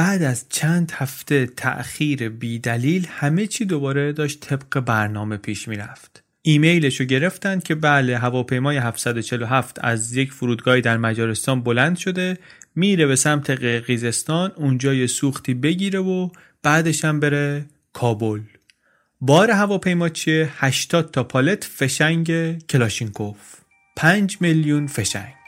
بعد از چند هفته تأخیر بیدلیل همه چی دوباره داشت طبق برنامه پیش می‌رفت. ایمیلش رو گرفتن که بله هواپیمای 747 از یک فرودگاهی در مجارستان بلند شده میره به سمت قرقیزستان اونجا یه سوختی بگیره و بعدش هم بره کابل. بار هواپیما چیه؟ 80 تا پالت فشنگ کلاشینکوف. 5 میلیون فشنگ.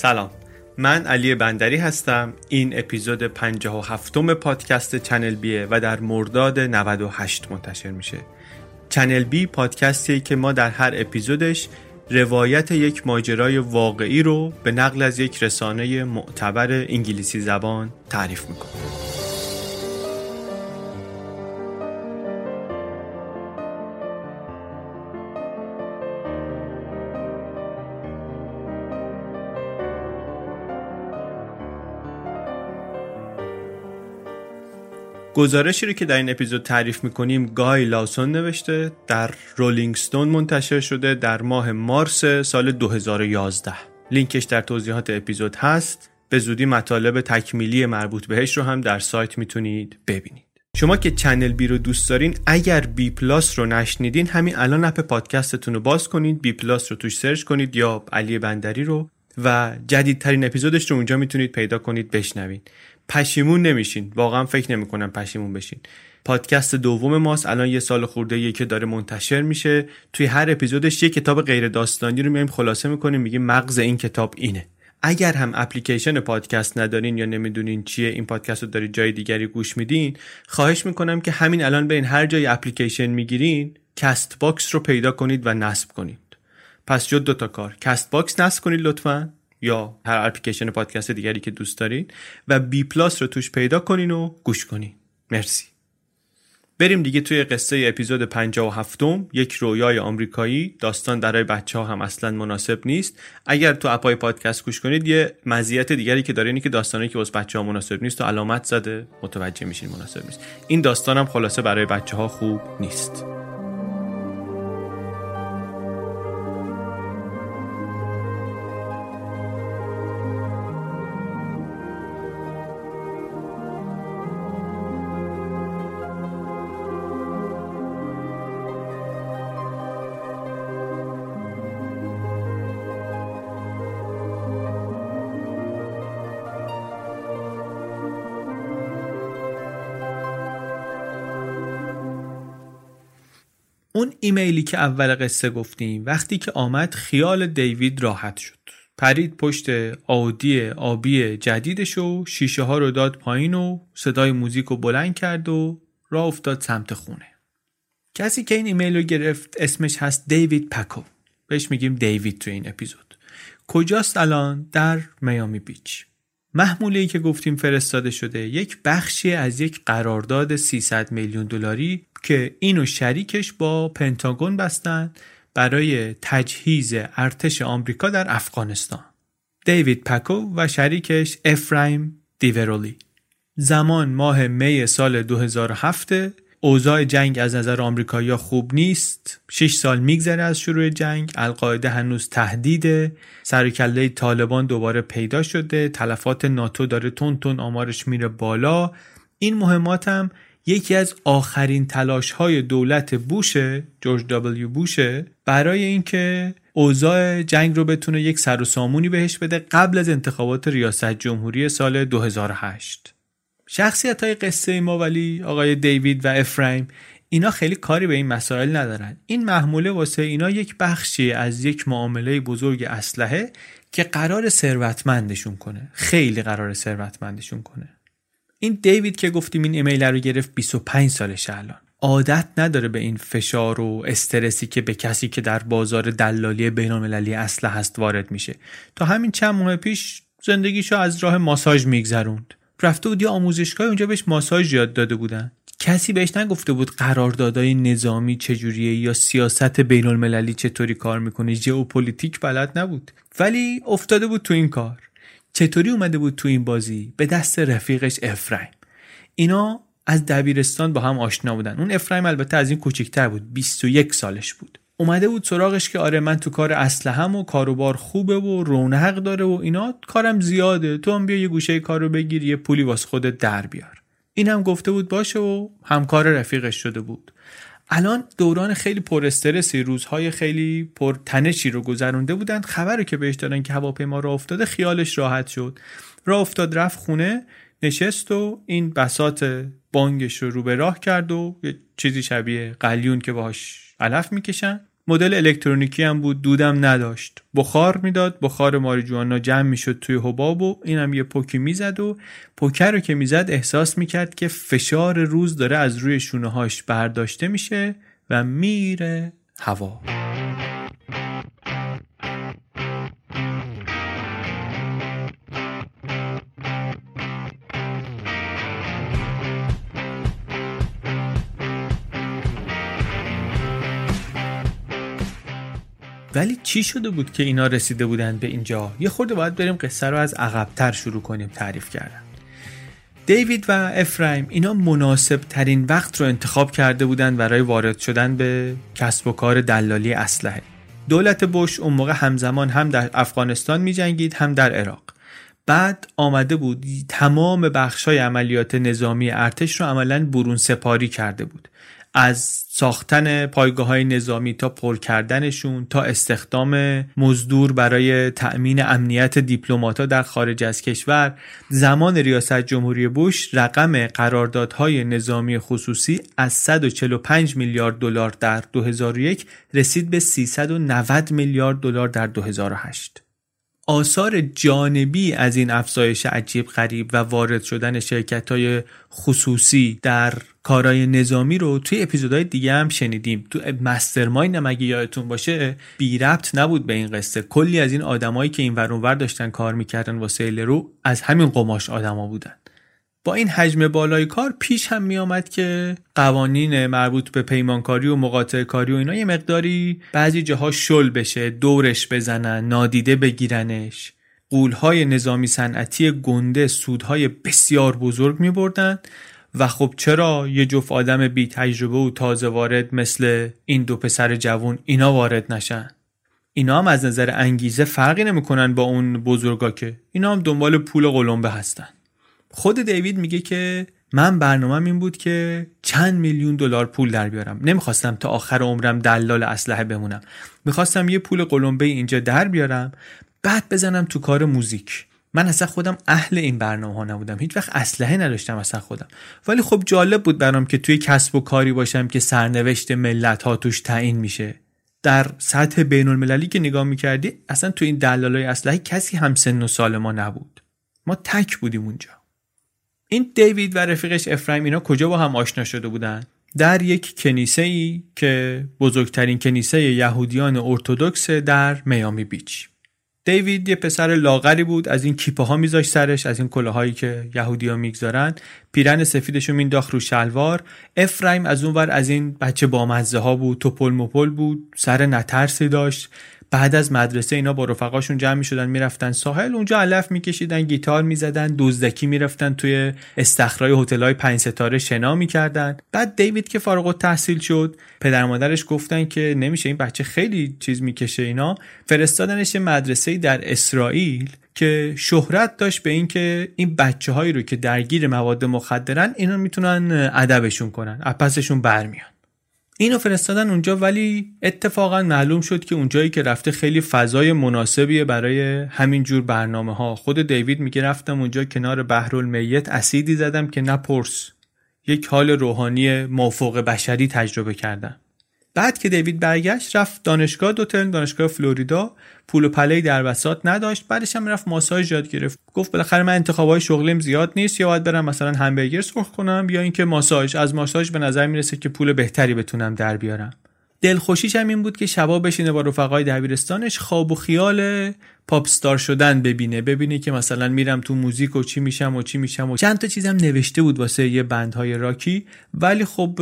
سلام. من علی بندری هستم. این اپیزود 57 پادکست چنل بیه و در مرداد 98 منتشر میشه. چنل بی پادکستی که ما در هر اپیزودش روایت یک ماجرای واقعی رو به نقل از یک رسانه معتبر انگلیسی زبان تعریف می‌کنیم. گزارشی رو که در این اپیزود تعریف می‌کنیم گای لاسون نوشته در Rolling Stone منتشر شده در ماه مارس سال 2011 لینکش در توضیحات اپیزود هست. به زودی مطالب تکمیلی مربوط بهش رو هم در سایت می‌تونید ببینید. شما که چنل بی رو دوست دارین اگر بی پلاس رو نشنیدین همین الان app پادکستتون رو باز کنید بی پلاس رو توش search کنید یا علی بندری رو و جدیدترین اپیزودش رو اونجا می‌تونید پیدا کنید بشنوید. پشیمون نمیشین. واقعا فکر نمی‌کنم پشیمون بشین. پادکست دوم ماست. الان یه سال خورده یه که داره منتشر میشه. توی هر اپیزودش یه کتاب غیر داستانی رو میایم خلاصه می‌کنیم. میگیم مغز این کتاب اینه. اگر هم اپلیکیشن پادکست ندارین یا نمی‌دونین چیه این پادکست رو دارید جای دیگری گوش میدین خواهش می‌کنم که همین الان به این هر جای اپلیکیشن می‌گیرین Castbox رو پیدا کنید و نصب کنید. پس جد دو تا کار. Castbox نصب کنید لطفا. یا هر اپلیکیشن پادکست دیگری که دوست دارین و بی پلاس رو توش پیدا کنین و گوش کنین. مرسی. بریم دیگه توی قصه اپیزود 57 یک رویای آمریکایی. داستان برای بچه ها هم اصلا مناسب نیست. اگر تو اپای پادکست گوش کنید یه مزیت دیگری که داره اینه که داستانی که واسه بچه ها مناسب نیست و علامت زده متوجه میشین مناسب نیست. این داستان هم خلاصه برای بچه ها خوب نیست. ایمیلی که اول قصه گفتیم وقتی که آمد خیال دیوید راحت شد. پرید پشت آودی آبی جدیدش و شیشه ها رو داد پایین و صدای موزیک رو بلند کرد و راه افتاد سمت خونه. کسی که این ایمیل رو گرفت اسمش هست دیوید پکو. بهش میگیم دیوید تو این اپیزود. کجاست الان؟ در میامی بیچ. محموله که گفتیم فرستاده شده یک بخشی از یک قرارداد 300 میلیون دلاری که اینو شریکش با پنتاگون بستن برای تجهیز ارتش آمریکا در افغانستان. دیوید پکو و شریکش افرایم دیورولی زمان ماه می سال 2007 اوضاع جنگ از نظر آمریکایی‌ها خوب نیست. 6 سال میگذره از شروع جنگ. القاعده هنوز تهدیده سرکله طالبان دوباره پیدا شده. تلفات ناتو داره تون تون آمارش میره بالا. این مهمات هم یکی از آخرین تلاش های دولت بوشه جورج دبلیو بوشه برای اینکه اوضاع جنگ رو بتونه یک سر و سامونی بهش بده قبل از انتخابات ریاست جمهوری سال 2008 شخصیت های قصه ما ولی آقای دیوید و افرایم اینا خیلی کاری به این مسائل ندارن. این محموله واسه اینا یک بخشی از یک معامله بزرگ اسلحه که قرار ثروتمندشون کنه. خیلی قرار ثروتمندشون کنه. این دیوید که گفتیم این ایمیل رو گرفت 25 سالش الان. عادت نداره به این فشار و استرسی که به کسی که در بازار دلالی بینالمللی اسلحه هست وارد میشه. تا همین چند ماه پیش زندگیشو از راه ماساژ میگذروند. رفته بود یه آموزشگاه اونجا بهش ماساژ یاد داده بودن. کسی بهش نگفته بود قراردادهای نظامی چجوریه یا سیاست بین المللی چطوری کار می‌کنه. ژئوپلیتیک بلد نبود. ولی افتاده بود تو این کار. چطوری اومده بود تو این بازی؟ به دست رفیقش افرایم. اینا از دبیرستان با هم آشنا بودن. اون افرایم البته از این کوچکتر بود. 21 سالش بود. اومده بود سراغش که آره من تو کار اسلحه و کاروبار خوبه و رونق داره و اینا کارم زیاده. تو هم بیا یه گوشه کارو بگیر یه پولی واسه خودت در بیار. این هم گفته بود باشه و همکار رفیقش شده بود. الان دوران خیلی پر استرسی روزهای خیلی پر تنشی رو گذرونده بودند خبر که بهش دادن که هواپیما را افتاده خیالش راحت شد. را افتاد رفت خونه نشست و این بسات بانگش رو رو به راه کرد و یه چیزی شبیه قلیون که باهاش علف می‌کشن. مدل الکترونیکی هم بود دودم نداشت. بخار می‌داد بخار ماریجوانا جمع می‌شد توی حباب و اینم یه پوکی می‌زد و پوکر رو که می‌زد احساس می‌کرد که فشار روز داره از روی شونه هاش برداشته میشه و میره هوا. ولی چی شده بود که اینا رسیده بودند به اینجا؟ یه خورده باید بریم قصه رو از عقبتر شروع کنیم تعریف کردن. دیوید و افرایم اینا مناسب ترین وقت رو انتخاب کرده بودند برای وارد شدن به کسب و کار دلالی اسلحه. دولت بوش اون موقع همزمان هم در افغانستان می جنگید هم در عراق. بعد آمده بود تمام بخشای عملیات نظامی ارتش رو عملا برون سپاری کرده بود. از ساختن پایگاه های نظامی تا پر کردنشون تا استخدام مزدور برای تأمین امنیت دیپلماتها در خارج از کشور زمان ریاست جمهوری بوش رقم قراردادهای نظامی خصوصی از 145 میلیارد دلار در 2001 رسید به 390 میلیارد دلار در 2008 آثار جانبی از این افزایش عجیب غریب و وارد شدن شرکت های خصوصی در کارهای نظامی رو توی اپیزودهای دیگه هم شنیدیم. تو مسترماین هم اگه یادتون باشه بی ربط نبود به این قصه. کلی از این آدمایی که این ور داشتن کار می‌کردن واسه رو از همین قماش آدما بودن. با این حجم بالای کار پیش هم می آمد که قوانین مربوط به پیمانکاری و مقاطع کاری و اینا یه مقداری بعضی جاها شل بشه دورش بزنن نادیده بگیرنش. قولهای نظامی صنعتی گنده سودهای بسیار بزرگ می بردن و خب چرا یه جفت آدم بی تجربه و تازه وارد مثل این دو پسر جوون اینا وارد نشن؟ اینا هم از نظر انگیزه فرقی نمی‌کنن با اون بزرگا که. اینا هم دنبال پول قلمبه هستن. خود دیوید میگه که من برنامه این بود که چند میلیون دلار پول در بیارم. نمی‌خواستم تا آخر عمرم دلال اسلحه بمونم. می‌خواستم یه پول قلمبه اینجا در بیارم بعد بزنم تو کار موزیک. من اصلا خودم اهل این برنامه ها نبودم. هیچ وقت اسلحه نداشتم اصلا خودم. ولی خب جالب بود برام که توی کسب و کاری باشم که سرنوشت ملت ها توش تعیین میشه. در سطح بین المللی که نگاه می‌کردی اصلا تو این دلالای اسلحه کسی هم سن و سال ما نبود. ما تک بودیم اونجا. این دیوید و رفیقش افرایم اینا کجا با هم آشنا شده بودن؟ در یک کنیسه ای که بزرگترین کنیسه یهودیان ارتودکس در میامی بیچ. دیوید یه پسر لاغری بود از این کیپه ها میذاش سرش از این کلاهایی که یهودیا می‌گذارن. پیرن سفیدشو مینداخت رو شلوار. افرایم از اونور از این بچه بامزه ها بود توپل مپل بود سر نترسی داشت. بعد از مدرسه اینا با رفقاشون جمع می‌شدن می‌رفتن ساحل اونجا علف میکشیدن گیتار می‌زدن دزدکی می‌رفتن توی استخرای های پنج ستاره شنا می‌کردن. بعد دیوید که فارغ التحصیل شد پدر مادرش گفتن که نمیشه این بچه خیلی چیز می‌کشه اینا. فرستادنش مدرسه در اسرائیل که شهرت داشت به اینکه این بچه هایی رو که درگیر مواد مخدرن اینا می‌تونن ادبشون کنن اپسشون برمیان اینو فرستادن اونجا ولی اتفاقا معلوم شد که اونجایی که رفته خیلی فضای مناسبیه برای همین جور برنامه ها خود دیوید میگه رفتم اونجا کنار بحرالمیت اسیدی زدم که نپرس. یک حال روحانی موفوق بشری تجربه کردم. بعد که دیوید برگشت رفت دانشگاه دوترن دانشگاه فلوریدا. پول و پله در بساط نداشت. بعدش هم رفت ماساژ یاد گرفت. گفت بالاخره من انتخابای شغلیم زیاد نیست. یا باید برم مثلا همبرگر سرخ کنم یا اینکه ماساژ. از ماساژ به نظر می‌رسه که پول بهتری بتونم در بیارم. دلخوشیش هم این بود که شبا بشینه با رفقای دبیرستانش خواب و خیال پاپ ستار شدن ببینه. ببینه که مثلا میرم تو موزیک و چی میشم و چی میشم و چند تا چیزم نوشته بود واسه یه بندهای راکی. ولی خب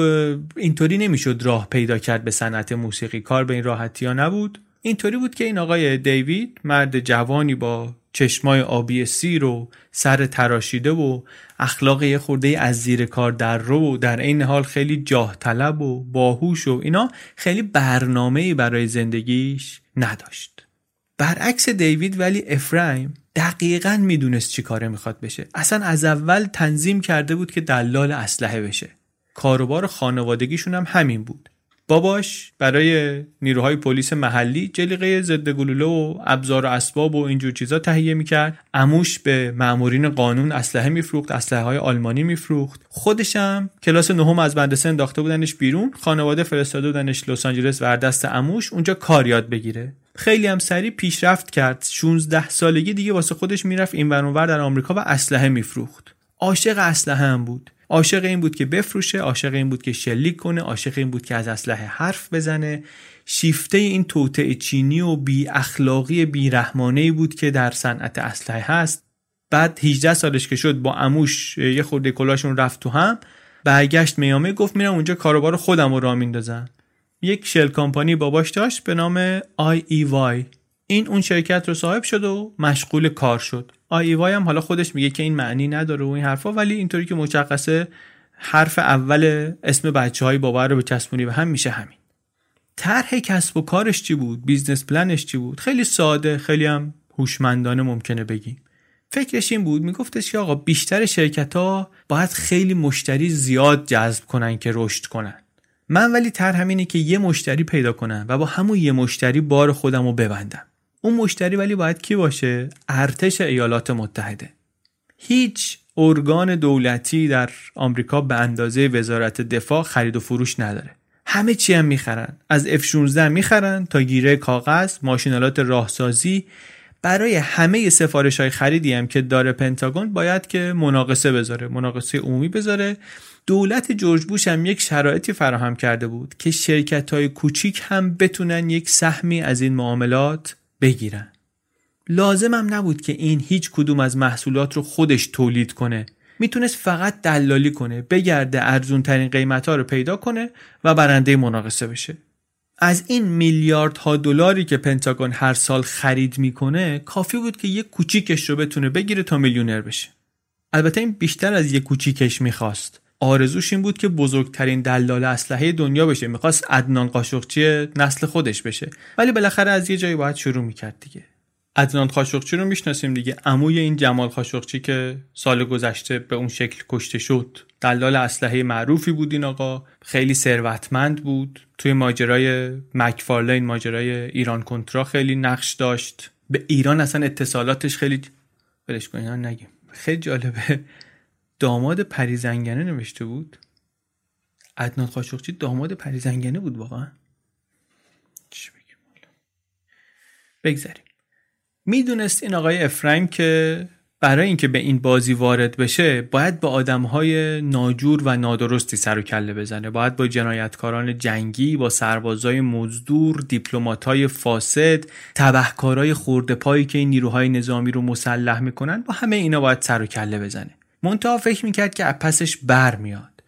اینطوری نمی‌شد راه پیدا کرد به صنعت موسیقی. کار به این راحتی ها نبود. اینطوری بود که این آقای دیوید مرد جوانی با چشمای آبی سیر و سر تراشیده و اخلاق یه خورده از زیر کار در رو و در این حال خیلی جاه طلب و باهوش و اینا خیلی برنامه برای زندگیش نداشت. برعکس دیوید ولی افرایم دقیقا می‌دونست چی کاره می‌خواد بشه. اصلا از اول تنظیم کرده بود که دلال اسلحه بشه. کاروبار خانوادگیشون هم همین بود. باباش برای نیروهای پلیس محلی جلیقه ضد گلوله و ابزار و اسباب و اینجور چیزا تهیه می‌کرد. اموش به مامورین قانون اسلحه میفروخت اسلحه های آلمانی میفروخت. خودشم کلاس نهم از مدرسه انداخته بودنش بیرون خانواده فرستاده بودنش لس آنجلس و دست اموش اونجا کار یاد بگیره. خیلی هم سریع پیشرفت کرد. 16 سالگی دیگه واسه خودش می‌رفت این ور در آمریکا و اسلحه میفروخت. عاشق اسلحه هم بود. عاشق این بود که بفروشه عاشق این بود که شلیک کنه عاشق این بود که از اسلحه حرف بزنه. شیفته این توطعه چینی و بی اخلاقی بی رحمانه بود که در صنعت اسلحه هست. بعد 18 سالش که شد با اموش یه خورده کلاشون رفت تو هم برگشت میامه گفت میرم اونجا کاروبار خودم رو راه میندازم. یک شل کامپانی باباش داشت به نام وای. این اون شرکت رو صاحب شد و مشغول کار شد. وای هم حالا خودش میگه که این معنی نداره و این حرفا ولی اینطوری که مشخصه حرف اول اسم بچه های بابا رو بچسبونی به هم میشه همین. طرح کسب و کارش چی بود؟ business plan ش چی بود؟ خیلی ساده خیلی هم هوشمندانه ممکنه بگیم. فکرش این بود میگفتش که آقا بیشتر شرکت ها باید خیلی مشتری زیاد جذب کنن که رشد کنن. من ولی طرح همینه که یه مشتری پیدا کنم و با همون یه مشتری بار خودم رو ببندم. اون مشتری ولی باید کی باشه؟ ارتش ایالات متحده. هیچ ارگان دولتی در آمریکا به اندازه وزارت دفاع خرید و فروش نداره. همه چی هم می‌خرن. از F16 می‌خرن تا گیره کاغذ ماشینالات راهسازی. برای همه سفارش های خریدی هم که داره پنتاگون باید که مناقصه بذاره مناقصه عمومی بذاره. دولت جورج بوش هم یک شرایطی فراهم کرده بود که شرکت های کوچیک هم بتونن یک سهمی از این معاملات بگیرن. لازم هم نبود که این هیچ کدوم از محصولات رو خودش تولید کنه. می‌تونست فقط دلالی کنه بگرده ارزون ترین قیمت ها رو پیدا کنه و برنده مناقصه بشه. از این میلیاردها دلاری که پنتاگون هر سال خرید می‌کنه کافی بود که یک کوچیکش رو بتونه بگیره تا میلیونر بشه. البته این بیشتر از یک کوچیکش می‌خواست. آرزوش این بود که بزرگترین دلال اسلحه دنیا بشه. می‌خواست عدنان قاشقچی نسل خودش بشه. ولی بالاخره از یه جایی باید شروع می‌کرد دیگه. عدنان قاشقچی رو می‌شناسیم دیگه. عموی این جمال قاشقچی که سال گذشته به اون شکل کشته شد. دلال اسلحه معروفی بود این آقا. خیلی ثروتمند بود. توی ماجرای مکفارلین ماجرای ایران کنترا خیلی نقش داشت. به ایران اصلا اتصالاتش خیلی بلش کنین نگیم. خیلی جالبه. داماد پریزنگنه نوشته بود؟ عدنان قاشقچی داماد پریزنگنه بود واقعا؟ چی بگیم بگذاریم. می‌دونست این آقای افرایم که برای اینکه به این بازی وارد بشه باید با آدمهای ناجور و نادرستی سر و کله بزنه. باید با جنایتکاران جنگی با سربازای مزدور دیپلماتای فاسد تبهکارای خورده پایی که این نیروهای نظامی رو مسلح می‌کنن با همه اینا باید سر و کله بزنه. منتها فکر می‌کرد که پسش بر میاد.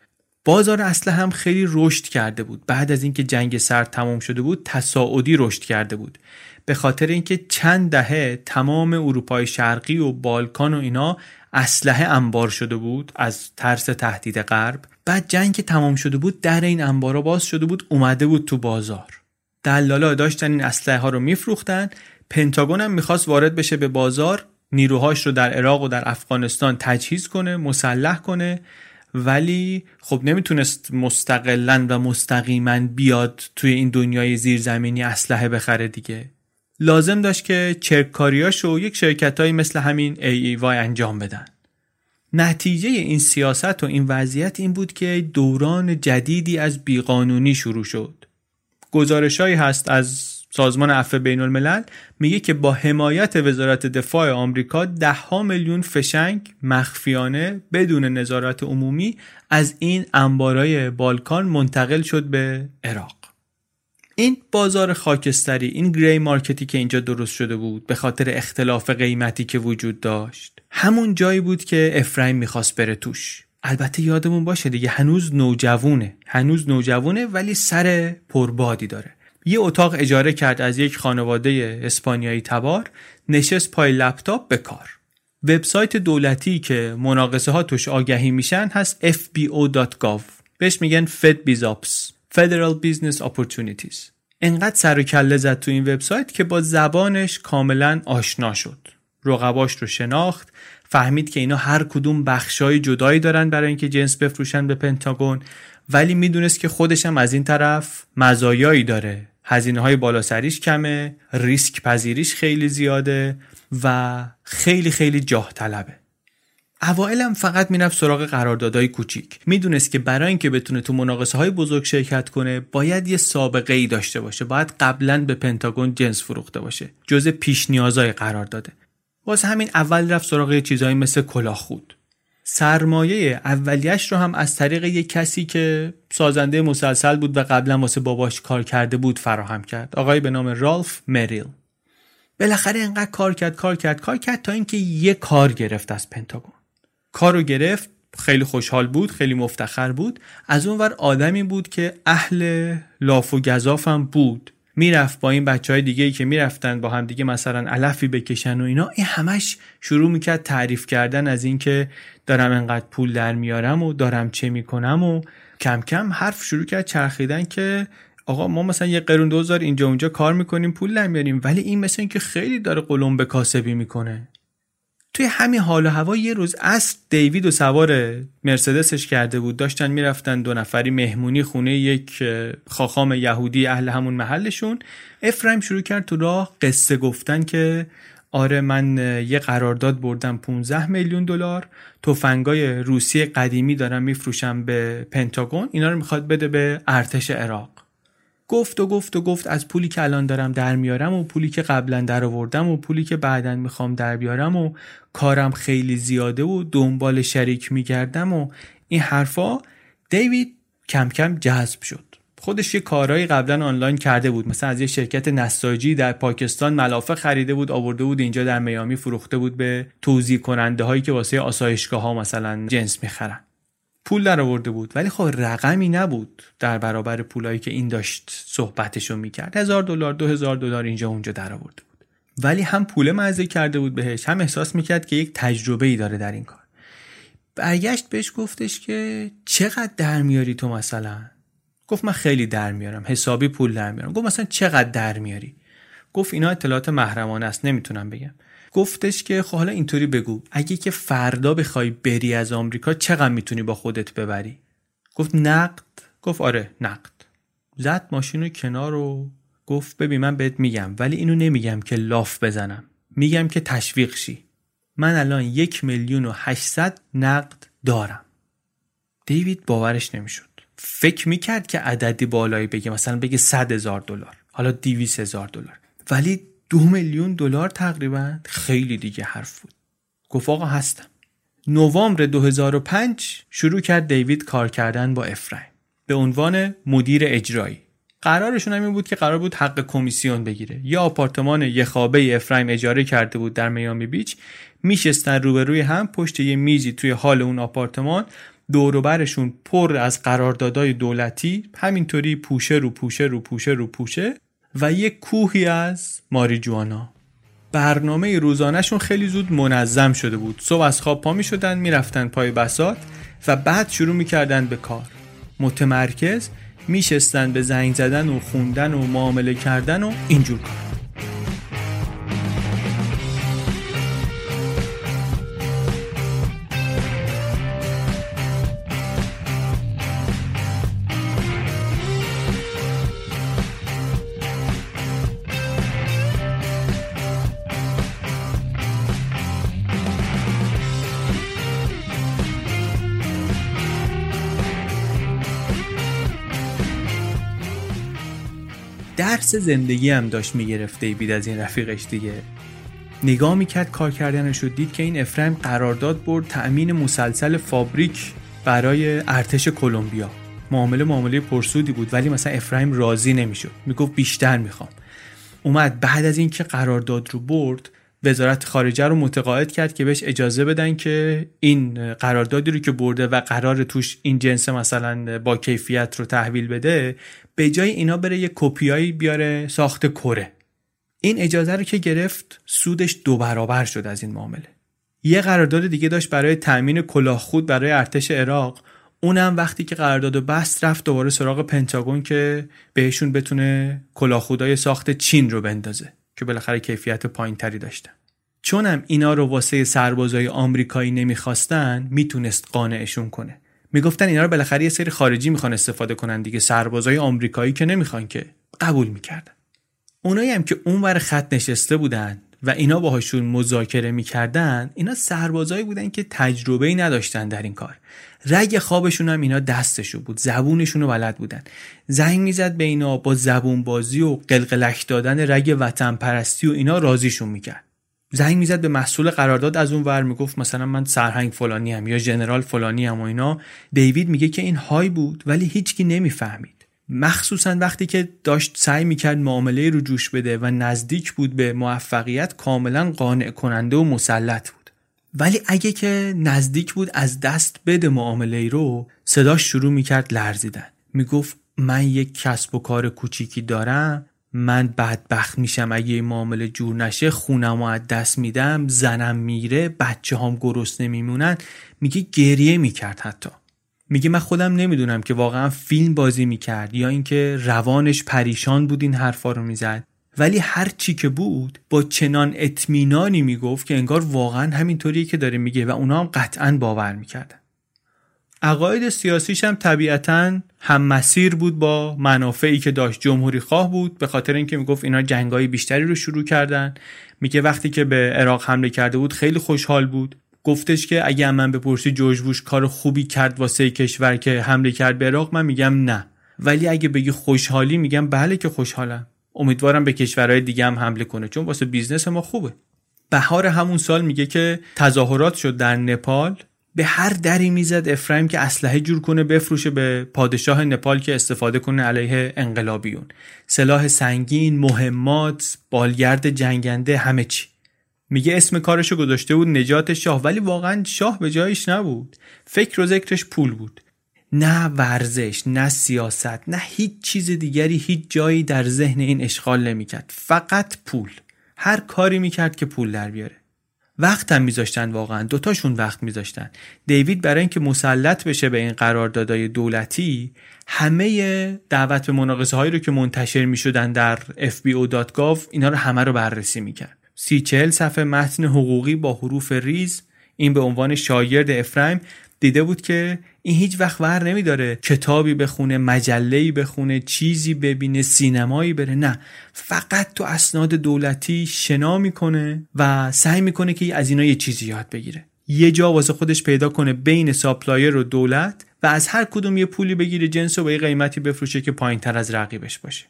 بازار اسلحه هم خیلی رشد کرده بود. بعد از اینکه جنگ سرد تمام شده بود تصاعدی رشد کرده بود. به خاطر اینکه چند دهه تمام اروپای شرقی و بالکان و اینا اسلحه انبار شده بود از ترس تهدید غرب بعد جنگ که تمام شده بود در این انبارا باز شده بود اومده بود تو بازار. دلالا داشتن این اسلحه ها رو میفروختن. پنتاگون هم می‌خواست وارد بشه به بازار. نیروهاش رو در عراق و در افغانستان تجهیز کنه مسلح کنه. ولی خب نمی‌تونست مستقلا و مستقیما بیاد توی این دنیای زیرزمینی اسلحه بخره دیگه. لازم داشت که چرکاریاشو یک شرکت های مثل همین وای انجام بدن. نتیجه این سیاست و این وضعیت این بود که دوران جدیدی از بیقانونی شروع شد. گزارشهایی هست از سازمان عفو بین الملل میگه که با حمایت وزارت دفاع آمریکا ده ها میلیون فشنگ مخفیانه بدون نظارت عمومی از این انبارای بالکان منتقل شد به عراق. این بازار خاکستری این گری مارکتی که اینجا درست شده بود به خاطر اختلاف قیمتی که وجود داشت همون جایی بود که افرایم می‌خواست بره توش. البته یادمون باشه دیگه هنوز نوجوونه هنوز نوجوونه ولی سر پربادی داره. یه اتاق اجاره کرد از یک خانواده اسپانیایی تبار نشست پای لپتاپ به کار. وبسایت دولتی که مناقصه ها توش آگهی میشن هست fbo.gov بهش میگن Fed Federal Business Opportunities. انقدر سر و کله زد تو این وبسایت که با زبانش کاملا آشنا شد. رقباش رو شناخت فهمید که اینا هر کدوم بخشای جدایی دارن برای اینکه جنس بفروشن به پنتاگون ولی می‌دونست که خودش هم از این طرف مزایایی داره. هزینه های بالا سریش کمه ریسک پذیریش خیلی زیاده و خیلی خیلی جاه طلبه. اوائلم فقط می‌رفت سراغ قراردادهای کوچیک. می‌دونست که برای اینکه بتونه تو مناقصه های بزرگ شرکت کنه باید یه سابقه ای داشته باشه. باید قبلا به پنتاگون جنس فروخته باشه جز پیش نیازهای قرار داده واسه همین اول رفت سراغ چیزهایی مثل کلاهخود سرمایه اولیش رو هم از طریق یک کسی که سازنده مسلسل بود و قبلا واسه باباش کار کرده بود فراهم کرد. آقای به نام رالف مریل. بالاخره انقدر کار کرد کار کرد کار کرد تا اینکه یه کار گرفت از پنتاگون. کار رو گرفت خیلی خوشحال بود خیلی مفتخر بود. از اون ور آدمی بود که اهل لاف و گذاف هم بود. می‌رفت با این بچه های دیگه ای که می‌رفتن با هم دیگه مثلا علفی بکشن و اینا این همش شروع می‌کرد تعریف کردن از اینکه دارم انقدر پول در میارم و دارم چه می‌کنم و کم کم حرف شروع کرد چرخیدن که آقا ما مثلا یه قرون دوزار اینجا اونجا کار می‌کنیم پول در میاریم ولی این مثل اینکه خیلی داره قلم به کاسبی می‌کنه. توی همین حال و هوا یه روز اصل دیوید و سوار مرسدسش کرده بود. داشتن می‌رفتن دو نفری مهمونی خونه یک خاخام یهودی اهل همون محلشون. افرایم شروع کرد تو راه قصه گفتن که آره من یه قرارداد بردم 15 میلیون دلار. تفنگای روسی قدیمی دارم میفروشم به پنتاگون. اینا رو می‌خواد بده به ارتش عراق. گفت و گفت و گفت از پولی که الان دارم در میارم و پولی که قبلا در آوردم و پولی که بعدا می‌خوام در بیارم و کارم خیلی زیاده و دنبال شریک میگردم و این حرفا دیوید کم کم جذب شد. خودش یه کارهایی قبلا آنلاین کرده بود. مثلا از یه شرکت نساجی در پاکستان ملافه خریده بود آورده بود اینجا در میامی فروخته بود به توضیح کننده هایی که واسه آسایشگاه ها مثلا جنس می‌خرن. پول در آورده بود. ولی خب رقمی نبود در برابر پولایی که این داشت صحبتشو می‌کرد. هزار دلار دو هزار دلار اینجا اونجا در آورده بود. ولی هم پول مزه کرده بود بهش هم احساس می‌کرد که یک تجربه ای داره در این کار. برگشت بهش گفتش که چقدر در میاری تو مثلا؟ گفت من خیلی در میارم حسابی پول در میارم. گفت مثلا چقدر در میاری؟ گفت اینا اطلاعات محرمانه است نمی‌تونم بگم. گفتش که خب حالا اینطوری بگو. اگه که فردا بخوای بری از آمریکا چقدر می‌تونی با خودت ببری؟ گفت نقد. گفت آره نقد. زد ماشین رو کنار و گفت ببین من بهت میگم ولی اینو نمیگم که لاف بزنم. میگم که تشویق شی. من الان یک میلیون و هشتصد نقد دارم. دیوید باورش نمی‌شد. فکر می‌کرد که عددی بالایی بگه مثلا بگه صد هزار دلار. حالا دیویس هزار دلار. ولی دو میلیون دلار تقریبا. خیلی دیگه حرف بود. گفت آقا هستم. نوامبر 2005 شروع کرد دیوید کار کردن با افرایم. به عنوان مدیر اجرایی. قرارشون همین بود که قرار بود حق کمیسیون بگیره. یه آپارتمان یه خوابه افرایم اجاره کرده بود در میامی بیچ. میشستن روبروی هم پشت یه میزی توی حال اون آپارتمان. دوروبرشون پر از قراردادهای دولتی. همینطوری پوشه رو پوشه رو پوشه رو پوشه. و یک کوهی از ماریجوانا. برنامه روزانهشون خیلی زود منظم شده بود. صبح از خواب پا می شدن می رفتن پای بسات و بعد شروع می کردن به کار. متمرکز میشستن به زنگ زدن و خوندن و معامله کردن و اینجور کار درس زندگی هم داشت می‌گرفته دیوید از این رفیقش دیگه. نگاه می‌کرد کار کردنش رو دید که این افرایم قرارداد برد تأمین مسلسل فابریک برای ارتش کلمبیا. معامله معامله پرسودی بود ولی مثلا افرایم راضی نمی‌شد. می‌گفت بیشتر می‌خوام. اومد بعد از اینکه قرارداد رو برد وزارت خارجه رو متقاعد کرد که بهش اجازه بدن که این قراردادی رو که برده و قرار توش این جنس مثلا با کیفیت رو تحویل بده به جای اینا بره یه کپیایی بیاره ساخت کره. این اجازه رو که گرفت سودش دو برابر شد از این معامله. یه قرارداد دیگه داشت برای تأمین کلاهخود برای ارتش عراق. اونم وقتی که قرارداد بست رفت دوباره سراغ پنتاگون که بهشون بتونه کلاهخودای ساخت چین رو بندازه. که بالاخره کیفیت پایینتری داشتن چونم اینا رو واسه سربازای آمریکایی نمی‌خواستن می‌تونست قانعشون کنه. می‌گفتن اینا رو بالاخره یه سری خارجی می‌خوان استفاده کنن دیگه سربازای آمریکایی که نمی‌خوان که قبول می‌کردن. اونایی هم که اونور خط نشسته بودن و اینا باهاشون مذاکره می‌کردن اینا سربازایی بودن که تجربه ای نداشتن در این کار. رگ خوابشون هم اینا دستشو بود زبونشون رو بلد بودن. زنگ می‌زد به اینا با زبون بازی و قلقلک دادن رگ وطن پرستی و اینا راضیشون می‌کرد. زنگ می‌زد به مسئول قرارداد از اون ور می‌گفت مثلا من سرهنگ فلانی هم یا ژنرال فلانی هم و اینا. دیوید میگه که این های بود ولی هیچکی نمی‌فهمید. مخصوصا وقتی که داشت سعی می‌کرد معامله رو جوش بده و نزدیک بود به موفقیت کاملا قانع کننده و مسلط بود. ولی اگه که نزدیک بود از دست بده معامله رو صداش شروع می‌کرد لرزیدن. می‌گفت من یک کسب و کار کوچیکی دارم من بدبخت میشم. اگه این معامله جور نشه خونم از دست میدم زنم میره بچه هم گرست نمیمونن میگه گریه می‌کرد حتی. میگه من خودم نمی‌دونم که واقعا فیلم بازی می‌کرد یا اینکه روانش پریشان بود این حرفا رو می‌زد. ولی هر چی که بود با چنان اطمینانی می‌گفت که انگار واقعا همینطوریه که داره میگه و اونا هم قطعا باور می‌کردن. عقاید سیاسیش هم طبیعتا هم مسیر بود با منافعی که داشت جمهوری خواه بود به خاطر اینکه می‌گفت اینا جنگای بیشتری رو شروع کردن. میگه وقتی که به عراق حمله کرده بود خیلی خوشحال بود. گفتش که از من بپرسی جورج بوش کار خوبی کرد واسه کشور که حمله کرد به عراق؟ من میگم نه. ولی اگه بگی خوشحالی میگم بله که خوشحالم. امیدوارم به کشورهای دیگه هم حمله کنه چون واسه business ما خوبه. بهار همون سال میگه که تظاهرات شد در نپال. به هر دری می‌زد افرایم که اسلحه جور کنه بفروشه به پادشاه نپال که استفاده کنه علیه انقلابیون. سلاح سنگین مهمات بالگرد جنگنده همه چی. میگه اسم کارشو گذاشته بود نجات شاه ولی واقعا شاه به جایش نبود. فکر و ذکرش پول بود. نه ورزش نه سیاست نه هیچ چیز دیگری هیچ جایی در ذهن این اشغال نمی‌کرد. فقط پول. هر کاری می‌کرد که پول در بیاره. وقت هم میذاشتن واقعا. دوتاشون وقت میذاشتن. دیوید برای اینکه مسلط بشه به این قراردادهای دولتی همه دعوت به مناقصه هایی رو که منتشر می‌شدن در fbo.gov اینا رو همه رو بررسی می‌کرد. سی چهل صفحه متن حقوقی با حروف ریز این به عنوان شاگرد افرایم دیده بود که این هیچ وقت ور نمیداره کتابی بخونه مجله‌ای بخونه چیزی ببینه سینمایی بره. نه. فقط تو اسناد دولتی شنا می‌کنه و سعی می‌کنه که از اینا یه چیزی یاد بگیره. یه جا واسه خودش پیدا کنه بین supplier و دولت و از هر کدوم یه پولی بگیره جنس و به یه قیمتی بفروشه که پایین تر از رقیبش باشه.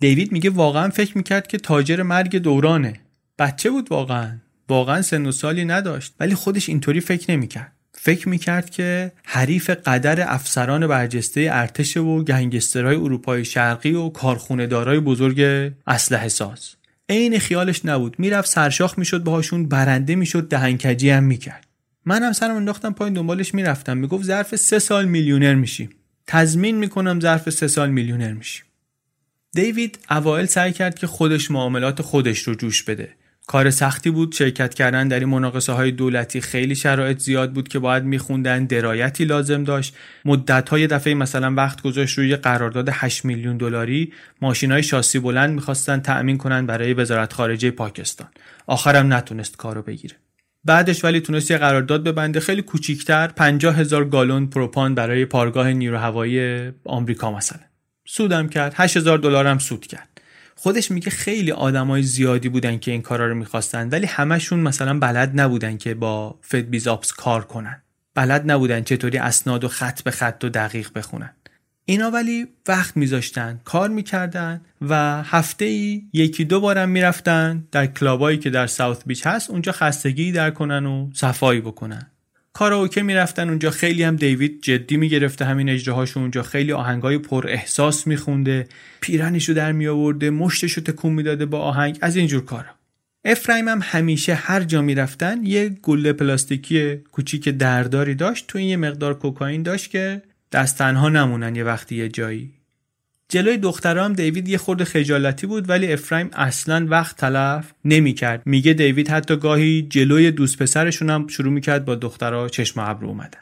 دیوید میگه واقعا فکر می‌کرد که تاجر مرگ دورانه. بچه بود واقعا. واقعا سن و سالی نداشت. ولی خودش اینطوری فکر نمی‌کرد. فکر می‌کرد که حریف قدر افسران برجسته ارتش و گنگسترهای اروپای شرقی و کارخونهدارای بزرگ اسلحه ساز. عین خیالش نبود. می‌رفت سرشاخ می‌شد باهاشون برنده می‌شد دهنکجی هم می‌کرد. من هم سرم انداختم پایین دنبالش می‌رفتم. می‌گفت ظرف سه سال میلیونر میشیم تضمین می‌کنم ظرف سه سال میلیونر میشیم دیوید اوایل سعی کرد که خودش معاملات خودش رو جوش بده. کار سختی بود شرکت کردن در این مناقصه های دولتی خیلی شرایط زیاد بود که باید میخوندن درایتی لازم داشت. مدت های دفعه مثلا وقت گذاشت روی قرارداد 8 میلیون دلاری. ماشین های شاسی بلند می‌خواستن تأمین کنن برای وزارت خارجه پاکستان. آخرم نتونست کارو بگیره. بعدش ولی تونست یه قرارداد ببنده. خیلی کوچیکتر 50 هزار گالون پروپان برای پارگاه نیروهوایی آمریکا مثلا. سودم کرد. 8000 دلار هم سود کرد. خودش میگه خیلی آدمای زیادی بودن که این کارا رو می‌خواستن ولی همشون مثلا بلد نبودن که با فد بیزاپس کار کنن. بلد نبودن چطوری اسناد و خط به خط و دقیق بخونن. اینا ولی وقت میذاشتن کار می‌کردن و هفته ای یکی دو بارم می‌رفتن در کلابایی که در ساوت بیچ هست اونجا خستگی در کنن و صفایی بکنن. کاراوکه می‌رفتن اونجا خیلی هم دیوید جدی می‌گرفته همین اجراهاشو اونجا خیلی آهنگای پر احساس میخونده. پیرنشو در میآورده مشتشو تکون می‌داده با آهنگ. از اینجور کارا. افرایم هم همیشه هر جا می‌رفتن یه گله پلاستیکی کوچیک درداری داشت. تو این یه مقدار کوکائین داشت که دست تنها نمونن یه وقتی یه جایی. جلوی دخترها هم دیوید یه خورده خجالتی بود ولی افرایم اصلا وقت تلف نمی‌کرد. میگه دیوید حتی گاهی جلوی دوست پسرشون هم شروع می‌کرد با دخترها چشم ابرو اومدن.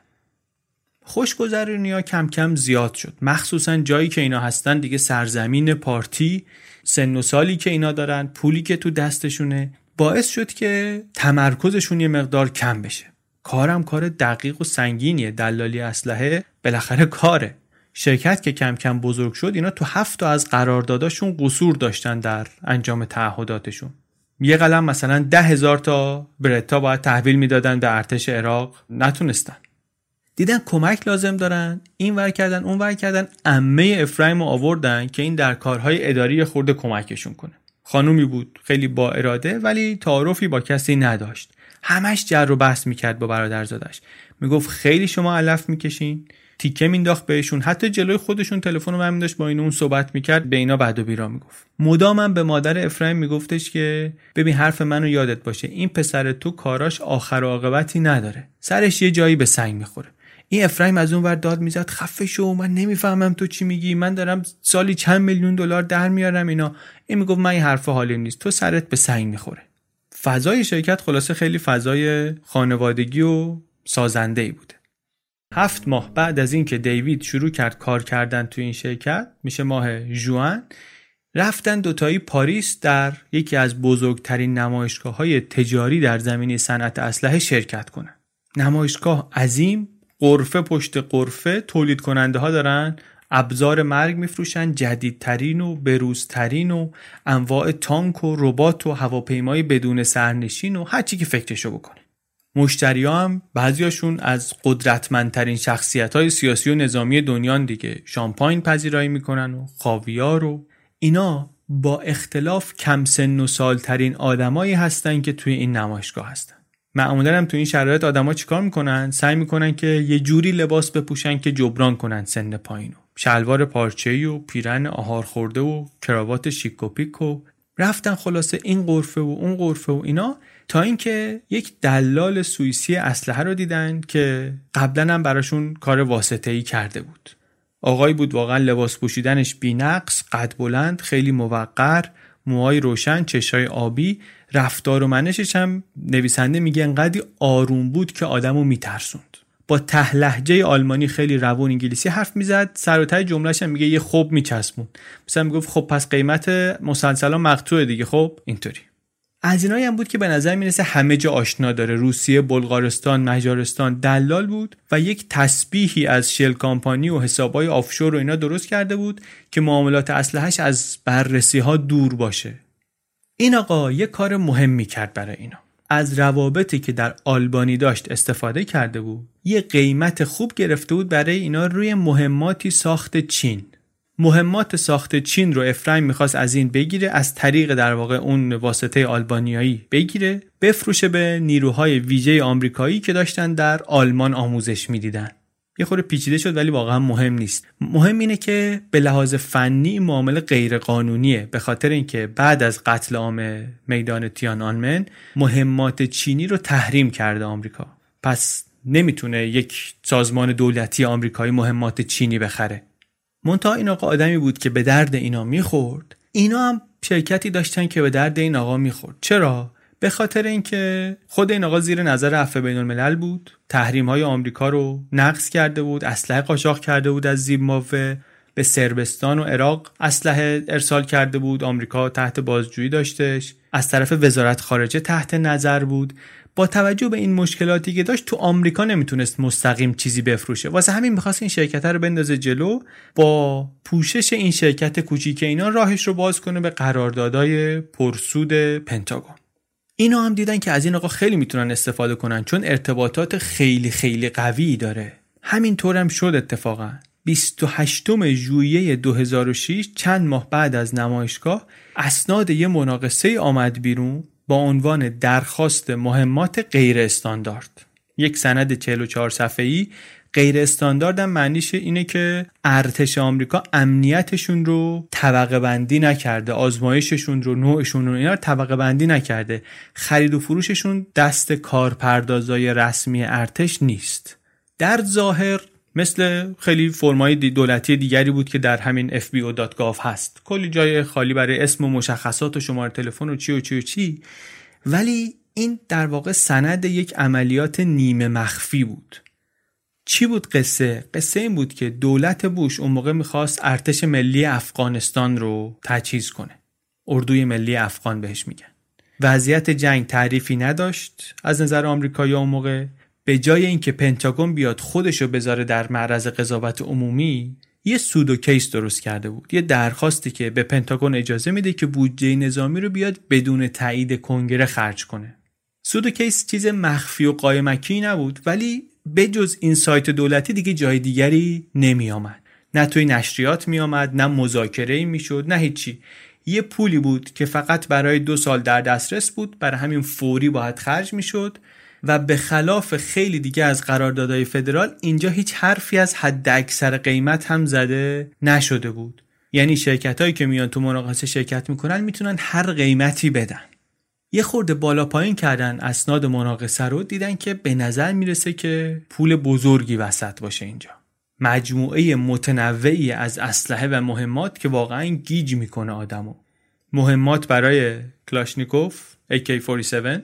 خوشگذرونی ها کم کم زیاد شد. مخصوصا جایی که اینا هستن دیگه سرزمین پارتی سن و سالی که اینا دارن پولی که تو دستشونه باعث شد که تمرکزشون یه مقدار کم بشه. کارم کار دقیق و سنگینیه. دلالی اسلحه بالاخره کاره. شرکت که کم کم بزرگ شد اینا تو هفت تا از قرارداداشون قصور داشتن در انجام تعهداتشون. یه قلم مثلا ده هزار تا برتا باید تحویل می‌دادن به ارتش عراق نتونستن. دیدن کمک لازم دارن این ور کردن اون ور کردن امه افرایم رو آوردن که این در کارهای اداری خورده کمکشون کنه. خانومی بود خیلی با اراده ولی تعارفی با کسی نداشت. همش جر و بحث می‌کرد با برادرزادش. می‌گفت خیلی شما علف می‌کشین. تیکه مینداخت بهشون. حتی جلوی خودشون تلفن رو من داشت با این اون صحبت می‌کرد به اینا بعد و بیرا می‌گفت. مدامم به مادر افرایم میگفتش که ببین حرف منو یادت باشه. این پسر تو کاراش آخر عاقبتی نداره. سرش یه جایی به سنگ می‌خوره. این افرایم از اون ور داد می‌زد خفه شو من نمی‌فهمم تو چی میگی. من دارم سالی چند میلیون دلار در میارم اینا. این می‌گفت من این حرف حالی نیست. تو سرت به سنگ می‌خوره. فضای شرکت خلاصه خیلی فضای خانوادگی و سازنده ای بوده. هفت ماه بعد از اینکه دیوید شروع کرد کار کردن تو این شرکت میشه ماه جوان رفتن دوتایی پاریس در یکی از بزرگترین نمایشگاه های تجاری در زمینه صنعت اسلحه شرکت کنن. نمایشگاه عظیم قرفه پشت قرفه تولید کننده ها دارن ابزار مرگ میفروشن جدیدترین و بروزترین و انواع تانک و ربات و هواپیمای بدون سرنشین و هر چی که فکرشو بکنه. مشتری هم بعضیاشون از قدرتمندترین شخصیت های سیاسی و نظامی دنیا دیگه. شامپاین پذیرایی می‌کنن و خاویار و اینا با اختلاف کم سن و سالترین آدمایی هستن که توی این نمایشگاه هستن. معمولا هم تو این شرایط آدما چیکار می‌کنن؟ سعی می‌کنن که یه جوری لباس بپوشن که جبران کنن سن پایینو شلوار پارچه‌ای و پیرن آهار خورده و کراوات شیک و پیک و رفتن خلاصه این قرفه و اون قرفه و اینا. تا اینکه یک دلال سوئیسی اسلحه رو دیدن که قبلا هم براشون کار واسطه ای کرده بود. آقای بود واقعا لباس پوشیدنش بینقص قد بلند خیلی موقر موهای روشن چشای آبی. رفتار و منشش هم نویسنده میگه انقدی آروم بود که آدمو میترسوند. با تهلهجه آلمانی خیلی روون انگلیسی حرف می‌زد سر و ته جملهش هم میگه یه خوب میچسبون. مثلا می‌گفت خب پس قیمت مسلسلا مقطوعه دیگه خب اینطوری. از اینایی هم بود که به نظر می‌رسه همه جا آشنا داره. روسیه بلغارستان مجارستان دلال بود و یک تسبیحی از شل کامپانی و حسابای آفشور و اینا درست کرده بود که معاملات اسلحهش از بررسی ها دور باشه. این آقا یه کار مهمی کرد برای اینا. از روابطی که در آلبانی داشت استفاده کرده بود. یه قیمت خوب گرفته بود برای اینا روی مهماتی ساخت چین. مهمات ساخت چین رو افرایم می‌خواست از این بگیره از طریق در واقع اون واسطه آلبانیایی بگیره بفروشه به نیروهای ویژه آمریکایی که داشتن در آلمان آموزش می‌دیدن. یه خورده پیچیده شد ولی واقعا مهم نیست. مهم اینه که به لحاظ فنی معامله غیر قانونیه به خاطر اینکه بعد از قتل عام میدان تیان آنمن مهمات چینی رو تحریم کرده آمریکا. پس نمی‌تونه یک سازمان دولتی آمریکایی مهمات چینی بخره. منتها این آقا آدمی بود که به درد اینا می‌خورد. اینا هم شرکتی داشتن که به درد این آقا می‌خورد. چرا؟ به خاطر اینکه خود این آقا زیر نظر عفو بین الملل بود. تحریم های آمریکا رو نقض کرده بود اسلحه قاچاق کرده بود از زیمبابوه. به سربستان و عراق اسلحه ارسال کرده بود. آمریکا تحت بازجویی داشتش. از طرف وزارت خارجه تحت نظر بود. با توجه به این مشکلاتی که داشت تو آمریکا نمی‌تونست مستقیم چیزی بفروشه. واسه همین می‌خواست این شرکت رو بندازه جلو. با پوشش این شرکت کوچیک اینا راهش رو باز کنه به قراردادهای پرسود پنتاگون. اینا هم دیدن که از این آقا خیلی می‌تونن استفاده کنن چون ارتباطات خیلی خیلی قوی داره. همینطور هم شد اتفاقا. 28 ژوئیه 2006 چند ماه بعد از نمایشگاه اسناد یه مناقصه آمد بیرون. با عنوان درخواست مهمات غیر استاندارد. یک سند 44 صفحه‌ای. غیر استاندارد هم معنیش اینه که ارتش آمریکا امنیتشون رو طبقه بندی نکرده آزمایششون رو نوعشون رو اینا رو طبقه بندی نکرده. خرید و فروششون دست کارپردازای رسمی ارتش نیست. در ظاهر مثل خیلی فرمای دولتی دیگری بود که در همین fbo.gov هست کلی جای خالی برای اسم و مشخصات و شماره تلفن و چی و چی و چی ولی این در واقع سند یک عملیات نیمه مخفی بود چی بود قصه؟ قصه این بود که دولت بوش اون موقع می‌خواست ارتش ملی افغانستان رو تجهیز کنه. اردوی ملی افغان بهش میگن. وضعیت جنگ تعریفی نداشت از نظر آمریکایی اون موقع به جای اینکه پنتاگون بیاد خودشو بذاره در معرض قضاوت عمومی یه pseudo case درست کرده بود. یه درخواستی که به پنتاگون اجازه میده که بودجه نظامی رو بیاد بدون تایید کنگره خرج کنه. pseudo case چیز مخفی و قایمکی نبود ولی بجز این سایت دولتی دیگه جای دیگری نمی آمد نه توی نشریات می آمد نه مذاکره ای می شد نه هیچی. یه پولی بود که فقط برای دو سال در دسترس بود برای همین فوری باید خرج می شد و به خلاف خیلی دیگه از قراردادهای فدرال اینجا هیچ حرفی از حد اکثر قیمت هم زده نشده بود. یعنی شرکت هایی که میان تو مناقصه شرکت می‌کنن می‌تونن هر قیمتی بدن. یه خورده بالا پایین کردن اسناد مناقصه رو دیدن که به نظر می‌رسه که پول بزرگی وسط باشه اینجا. مجموعه متنوعی از اسلحه و مهمات که واقعا گیج می‌کنه آدمو. مهمات برای کلاشنیکوف AK47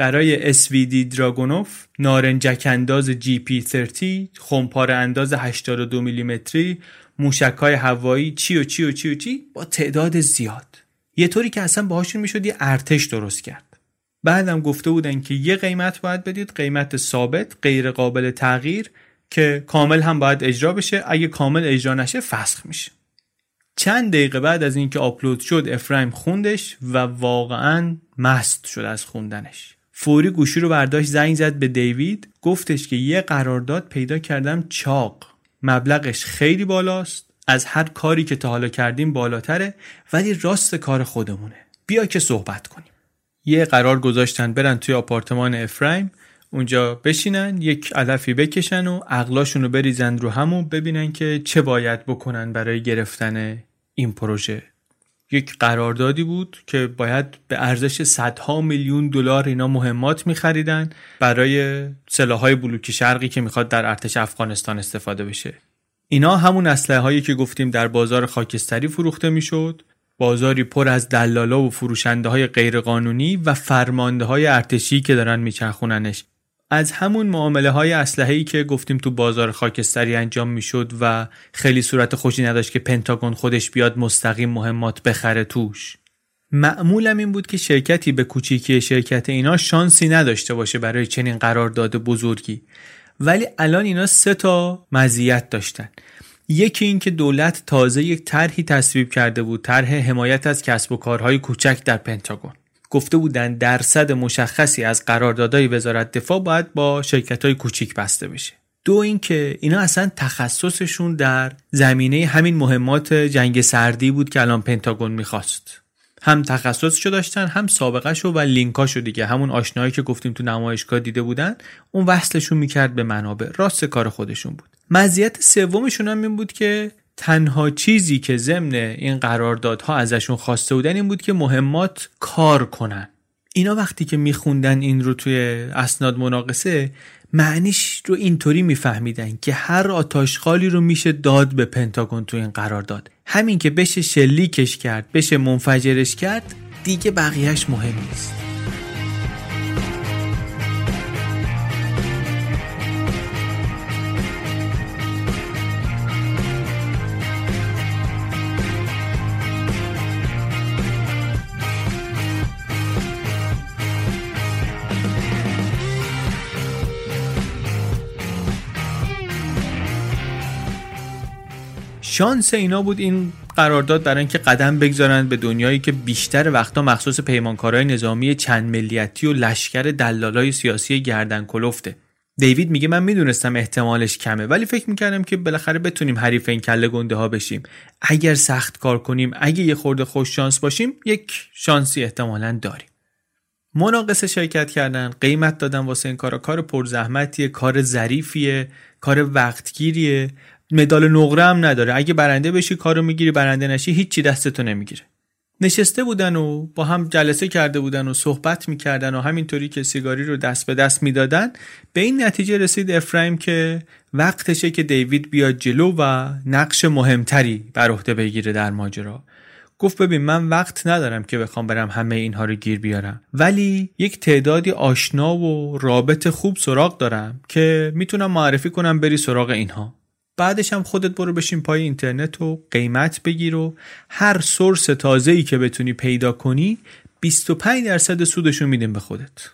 برای SVD دراگونوف نارنجک انداز GP30 خمپاره انداز 82 میلیمتری موشک های هوایی چی و چی و چی و چی با تعداد زیاد. یه طوری که اصلا باهاشون می‌شد یه ارتش درست کرد. بعدم گفته بودن که یه قیمت باید بدید قیمت ثابت غیر قابل تغییر که کامل هم باید اجرا بشه. اگه کامل اجرا نشه فسخ میشه. چند دقیقه بعد از اینکه آپلود شد افرایم خوندش و واقعا مست شد از خوندنش. فوری گوشی رو برداشت زنگ زد به دیوید. گفتش که یه قرارداد پیدا کردم چاق. مبلغش خیلی بالاست. از هر کاری که تا حالا کردیم بالاتره ولی راست کار خودمونه. بیا که صحبت کنیم. یه قرار گذاشتن برن توی آپارتمان افرایم. اونجا بشینن یک علفی بکشن و عقلاشون رو بریزن رو همون ببینن که چه باید بکنن برای گرفتن این پروژه. یک قراردادی بود که باید به ارزش صدها میلیون دلار اینا مهمات میخریدن برای سلاحهای بلوک شرقی که می‌خواد در ارتش افغانستان استفاده بشه. اینا همون اسلحه هایی که گفتیم در بازار خاکستری فروخته می‌شد بازاری پر از دلالا و فروشنده های غیرقانونی و فرمانده های ارتشی که دارن میچرخوننش. از همون معامله های اسلحه ای که گفتیم تو بازار خاکستری انجام می‌شد و خیلی صورت خوشی نداشت که پنتاگون خودش بیاد مستقیم مهمات بخره توش. معمولم این بود که شرکتی به کوچیکی شرکت اینا شانسی نداشته باشه برای چنین قرارداد بزرگی. ولی الان اینا سه تا مزیت داشتن. یکی این که دولت تازه یک طرحی تصویب کرده بود طرح حمایت از کسب و کارهای کوچک در پنتاگون. گفته بودن درصد مشخصی از قراردادهای وزارت دفاع باید با شرکت های کوچیک بسته بشه. دو اینکه اینا اصلا تخصصشون در زمینه همین مهمات جنگ سردی بود که الان پنتاگون می‌خواست. هم تخصصشو داشتن هم سابقهشو و لینکاشو دیگه. همون آشنایی که گفتیم تو نمایشگاه دیده بودن اون وصلشون می‌کرد به منابع. راست کار خودشون بود. مزیت سومشون هم این بود که تنها چیزی که ضمن این قراردادها ازشون خواسته بودن این بود که مهمات کار کنن. اینا وقتی که میخوندن این رو توی اسناد مناقصه معنیش رو اینطوری میفهمیدن که هر آتاشخالی رو میشه داد به پنتاگون تو این قرارداد. همین که بشه شلیکش کرد بشه منفجرش کرد دیگه بقیهش مهم نیست. شانس اینا بود این قرارداد برای اینکه قدم بگذارند به دنیایی که بیشتر وقتا مخصوص پیمانکارهای نظامی چند ملیتی و لشکر دلالای سیاسی گردن کلفته. دیوید میگه من می‌دونستم احتمالش کمه ولی فکر می‌کردم که بالاخره بتونیم حریف این کله گنده ها بشیم. اگر سخت کار کنیم اگه یه خورده خوش شانس باشیم یک شانسی احتمالا داریم. مناقصه شرکت کردن قیمت دادن واسه این کارا کار پرزحمتیه کار ظریفیه کار وقتگیریه. مدال نقره هم نداره. اگه برنده بشی کارو می‌گیری برنده نشی هیچی دستتو نمی‌گیره. نشسته بودن و با هم جلسه کرده بودن و صحبت می‌کردن و همینطوری که سیگاری رو دست به دست می‌دادن به این نتیجه رسید افرایم که وقتشه که دیوید بیاد جلو و نقش مهمتری بر عهده بگیره در ماجرا. گفت ببین من وقت ندارم که بخوام برم همه اینها رو گیر بیارم. ولی یک تعدادی آشنا و رابط خوب سراغ دارم که می‌تونم معرفی کنم بری سراغ اینها. بعدش هم خودت برو بشین پای اینترنت و قیمت بگیر و هر source تازه ای که بتونی پیدا کنی 25 درصد سودشو میدیم به خودت.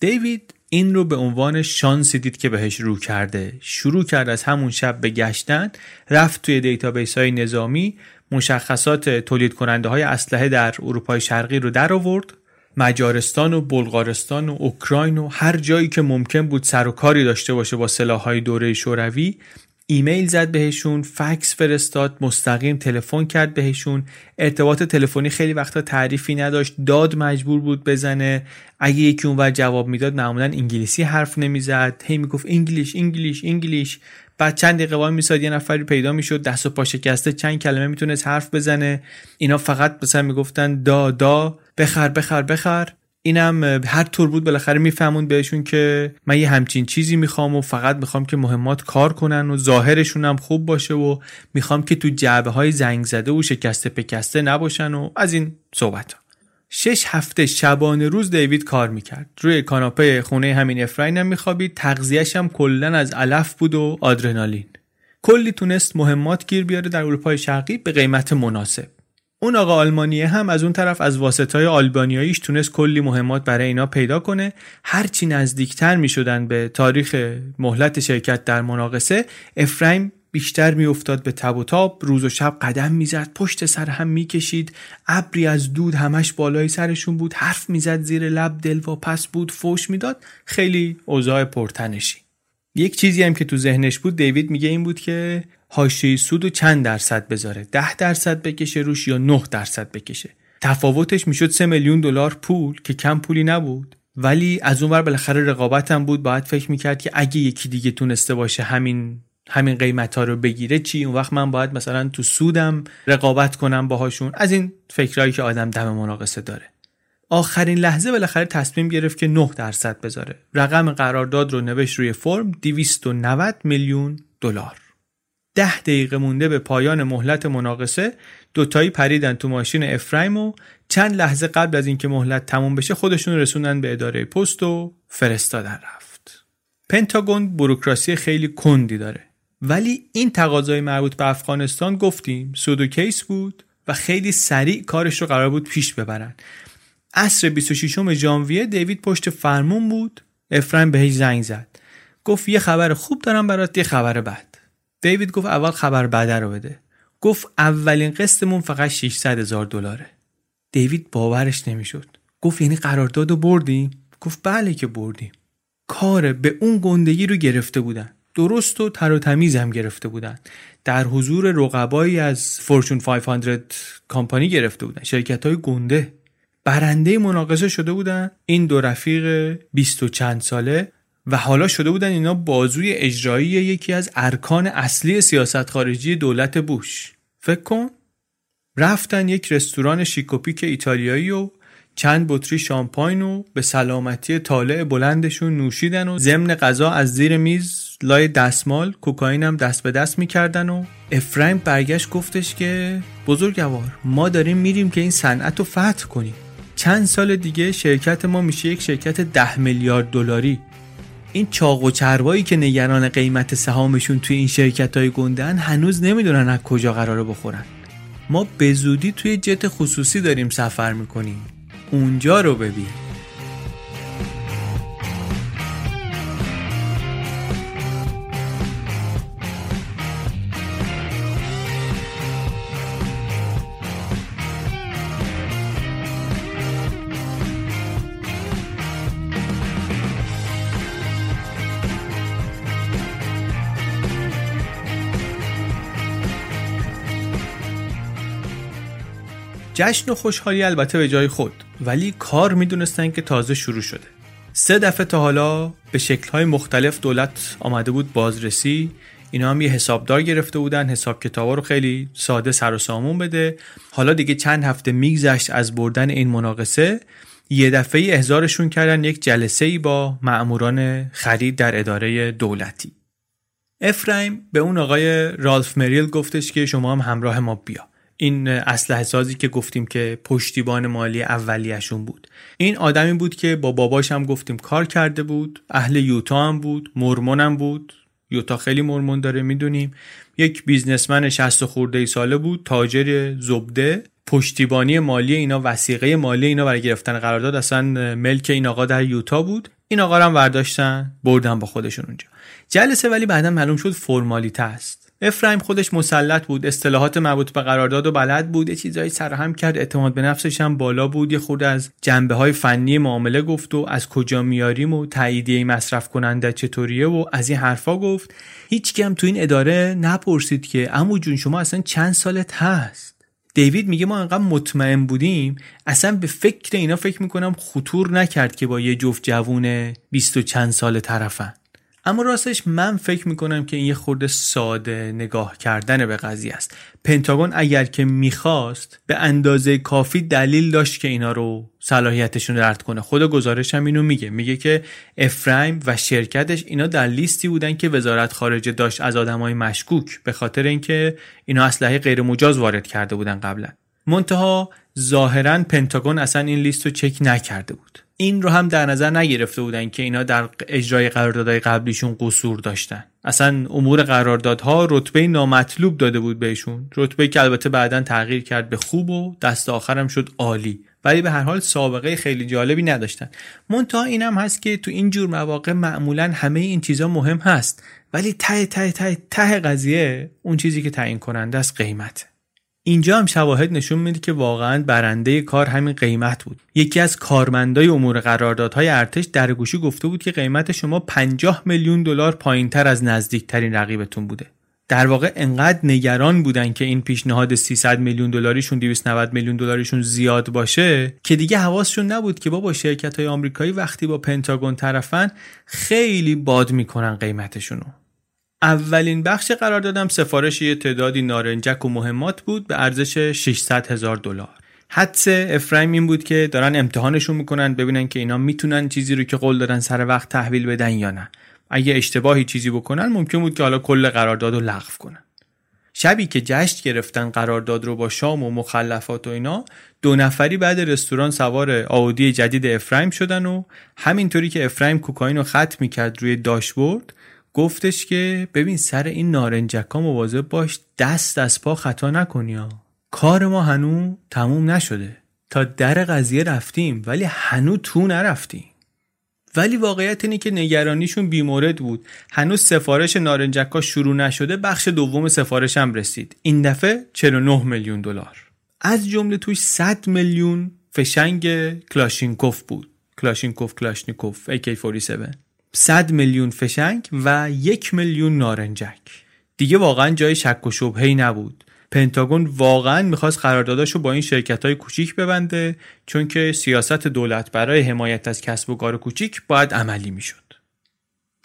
دیوید این رو به عنوان شانسی دید که بهش رو کرده. شروع کرد از همون شب به گشتن رفت توی database های نظامی مشخصات تولید کننده های اسلحه در اروپای شرقی رو در آورد مجارستان و بلغارستان و اوکراین و هر جایی که ممکن بود سر و کاری داشته باشه با سلاحهای دوره شوروی ایمیل زد بهشون فکس فرستاد مستقیم تلفن کرد بهشون. ارتباط تلفنی خیلی وقتا تعریفی نداشت. داد مجبور بود بزنه. اگه یکی اونور جواب می‌داد معمولا انگلیسی حرف نمی‌زد. هی می‌گفت English English English. بعد چند دقیقه وای میساد یه نفری پیدا می‌شد. دست و پا شکسته چند کلمه می‌تونست حرف بزنه. اینا فقط مثلا می‌گفتن да да. بخر بخر بخر. اینم هر طور بود بالاخره میفهموند بهشون که من یه همچین چیزی می‌خوام و فقط می‌خوام که مهمات کار کنن و ظاهرشون هم خوب باشه و می‌خوام که تو جعبه های زنگ زده و شکسته پکسته نباشن و از این صحبت ها. شش هفته شبانه روز دیوید کار می‌کرد. روی کاناپه خونه همین افراین هم میخوابید. تغذیهش هم کلا از علف بود و آدرنالین. کلی تونست مهمات گیر بیاره در اروپای شرقی به قیمت مناسب. اون آقا آلمانیه هم از اون طرف از واسطای آلبانیاییش تونست کلی مهمات برای اینا پیدا کنه. هرچی نزدیکتر می شدن به تاریخ مهلت شرکت در مناقصه افرایم بیشتر میافتاد به تب و تاب روز و شب قدم می‌زد پشت سر هم می‌کشید ابری از دود همش بالای سرشون بود حرف می‌زد زیر لب دل و پس بود فوش می‌داد. خیلی اوضاع پرتنشی. یک چیزی هم که تو ذهنش بود دیوید میگه این بود که حاشیه سود و چند درصد بذاره؟ ده درصد بکشه روش یا 9 درصد بکشه؟ تفاوتش می‌شد 3 میلیون دلار پول که کم پولی نبود. ولی از اونور بالاخره رقابت هم بود باید فکر می‌کرد که اگه یکی دیگه تونسته باشه همین همین قیمت ها رو بگیره چی؟ اون وقت من باید مثلا تو سودم رقابت کنم باهاشون. از این فکرهایی که آدم دم مناقصه داره. آخرین لحظه بالاخره تصمیم گرفت که 9 درصد بذاره. رقم قرارداد رو نوشت روی فرم 290 میلیون دلار. ده دقیقه مونده به پایان مهلت مناقصه دوتایی پریدن تو ماشین افرایم و چند لحظه قبل از اینکه مهلت تموم بشه خودشون رسوندن به اداره پست و فرستادن رفت. پنتاگون بروکراسی خیلی کندی داره. ولی این تقاضای مربوط به افغانستان گفتیم سودو کیس بود و خیلی سریع کارش رو قرار بود پیش ببرن. عصر 26 ژانویه دیوید پشت فرمون بود. افرایم بهش زنگ زد. گفت یه خبر خوب دارم برات یه خبر بد. دیوید گفت اول خبر بده رو بده. گفت اولین قسطمون فقط 600 هزار دلاره. دیوید باورش نمی‌شد. گفت یعنی قرارداد رو بردیم؟ گفت بله که بردیم. کار به اون گندگی رو گرفته بودن. درست و تر و تمیز هم گرفته بودن. در حضور رقبایی از فورچون 500 کامپانی گرفته بودن. شرکت های گنده. برنده مناقصه شده بودن. این دو رفیق 20 و چند ساله و حالا شده بودن اینا بازوی اجرایی یکی از ارکان اصلی سیاست خارجی دولت بوش. فکر کن. رفتن یک رستوران شیکوپیک ایتالیایی و چند بطری شامپاین و به سلامتی طالع بلندشون نوشیدن و ضمن غذا از زیر میز لای دستمال کوکائین هم دست به دست می‌کردن و افرایم برگشت گفتش که بزرگوار ما داریم میریم که این صنعت رو فتح کنیم. چند سال دیگه شرکت ما میشه یک شرکت ده میلیارد دلاری. این چاق و چربایی که نگران قیمت سهامشون توی این شرکت های گندن هنوز نمی‌دونن از کجا قراره بخورن. ما به زودی توی جت خصوصی داریم سفر می‌کنیم. اونجا رو ببین. جشن و خوشحالی البته به جای خود ولی کار می‌دونستن که تازه شروع شده. سه دفعه تا حالا به شکلهای مختلف دولت آمده بود بازرسی. اینا هم یه حسابدار گرفته بودن حساب کتابا رو خیلی ساده سر و سامون بده. حالا دیگه چند هفته میگذشت از بردن این مناقصه. یه دفعه احضارشون کردن یک جلسه ای با مأموران خرید در اداره دولتی. افرایم به اون آقای رالف مریل گفتش که شما هم همراه ما بیا. این اسلحه سازی که گفتیم که پشتیبان مالی اولیشون بود. این آدمی بود که با باباش هم گفتیم کار کرده بود اهل یوتا هم بود مرمون هم بود. یوتا خیلی مرمون داره می‌دونیم. یک بیزنسمن 60 خورده ای ساله بود تاجر زبده. پشتیبانی مالی اینا وسیقه مالی اینا برای گرفتن قرارداد اصلا ملک این آقا در یوتا بود. این آقا رو هم برداشتن بردن با خودشون اونجا. جلسه ولی بعدا معلوم شد فرمالیته است. افرایم خودش مسلط بود اصطلاحات مربوط به قرارداد و بلد بود یه چیزایی سرهم کرد اعتماد به نفسش هم بالا بود یه خود از جنبه های فنی معامله گفت و از کجا میاریم و تاییدیه مصرف کننده چطوریه و از این حرفا گفت. هیچ هم تو این اداره نپرسید که عمو جون شما اصلا چند سالت هست؟ دیوید میگه ما انقدر مطمئن بودیم اصلا به فکر اینا فکر می‌کنم خطور نکرد که با یه جفت جوون بیست و چند سال طرفن. اما راستش من فکر می‌کنم که این یه خورده ساده نگاه کردن به قضیه است. پنتاگون اگر که می‌خواست به اندازه کافی دلیل داشت که اینا رو صلاحیتشون رد کنه. خود گزارش هم اینو میگه. میگه که افرایم و شرکتش اینا در لیستی بودن که وزارت خارجه داشت از آدمای مشکوک به خاطر اینکه اینا اسلحه غیر مجاز وارد کرده بودن قبلا. منتها ظاهرا پنتاگون اصلا این لیست رو چک نکرده بود. این رو هم در نظر نگرفته بودن که اینا در اجرای قراردادهای قبلیشون قصور داشتن. اصلا امور قراردادها رتبه نامطلوب داده بود بهشون رتبه که البته بعدا تغییر کرد به خوب و دست آخرم شد عالی. ولی به هر حال سابقه خیلی جالبی نداشتن. منتها اینم هست که تو این جور مواقع معمولا همه این چیزا مهم هست. ولی ته ته ته ته قضیه اون چیزی که تعیین کننده است قیمت اینجا هم شواهد نشون میده که واقعا برنده کار همین قیمت بود. یکی از کارمندای امور قراردادهای ارتش در گوشی گفته بود که قیمت شما 50 میلیون دلار پایینتر از نزدیکترین رقیبتون بوده. در واقع انقدر نگران بودن که این پیشنهاد 300 میلیون دلاریشون 290 میلیون دلاریشون زیاد باشه که دیگه حواسشون نبود که بابا شرکت های آمریکایی وقتی با پنتاگون طرفن خیلی باد می‌کنن قیمتشونو. اولین بخش قرار دادم سفارش یه تعدادی نارنجک و مهمات بود به ارزش 600 هزار دلار. حدس افرایم این بود که دارن امتحانشون می‌کنن ببینن که اینا می‌تونن چیزی رو که قول دادن سر وقت تحویل بدن یا نه. اگه اشتباهی چیزی بکنن ممکن بود که حالا کل قرارداد رو لغو کنن. شبی که جشن گرفتن قرارداد رو با شام و مخلفات و اینا دو نفری بعد رستوران سوار آودی جدید افرایم شدن و همینطوری که افرایم کوکائین رو خط می‌کرد روی داشبورد گفتش که ببین سر این نارنجکا مواظب باش دست از پا خطا نکنی ها. کار ما هنو تموم نشده. تا در قضیه رفتیم ولی هنو تو نرفتیم. ولی واقعیت اینه که نگرانیشون بیمورد بود. هنوز سفارش نارنجکا شروع نشده بخش دوم سفارش هم رسید. این دفعه 49 میلیون دلار. از جمله توش 100 میلیون فشنگ کلاشینکوف بود. کلاشینکوف کلاشنیکوف AK47 100 میلیون فشنگ و یک میلیون نارنجک. دیگه واقعا جای شک و شبهی نبود. پنتاگون واقعا می‌خواست قرارداداشو با این شرکت های کوچیک ببنده چون که سیاست دولت برای حمایت از کسب و کار کوچیک باید عملی می‌شد.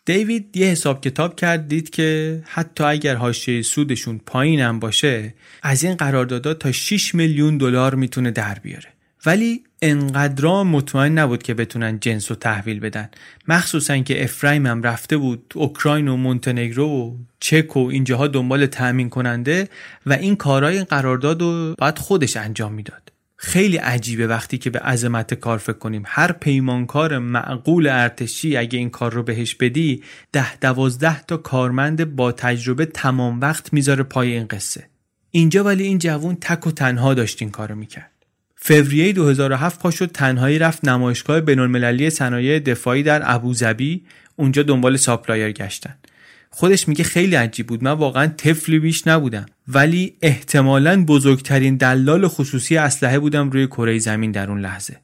دیوید یه حساب کتاب کرد دید که حتی اگر حاشیه سودشون پایینم باشه از این قراردادها تا 6 میلیون دلار می‌تونه در بیاره. ولی انقدرا مطمئن نبود که بتونن جنس رو تحویل بدن. مخصوصا که افرایم هم رفته بود اوکراین و مونتنگرو و چک و اینجاها دنبال تأمین کننده و این کارهای قرارداد رو باید خودش انجام می‌داد. خیلی عجیبه وقتی که به عظمت کار فکر کنیم. هر پیمانکار معقول ارتشی اگه این کار رو بهش بدی ده دوازده تا کارمند با تجربه تمام وقت می‌ذاره پای این قصه. اینجا ولی این جوون تک و تنها داشت این کارو می‌کرد. فوریه 2007 پا شد تنهایی رفت نمایشگاه بینالمللی صنایع دفاعی در ابوظبی اونجا دنبال supplier گشتن. خودش میگه خیلی عجیب بود من واقعا طفلی بیش نبودم. ولی احتمالا بزرگترین دلال خصوصی اسلحه بودم روی کره زمین در اون لحظه.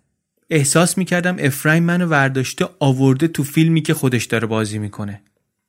احساس می‌کردم افرایم منو ورداشته آورده تو فیلمی که خودش داره بازی می‌کنه.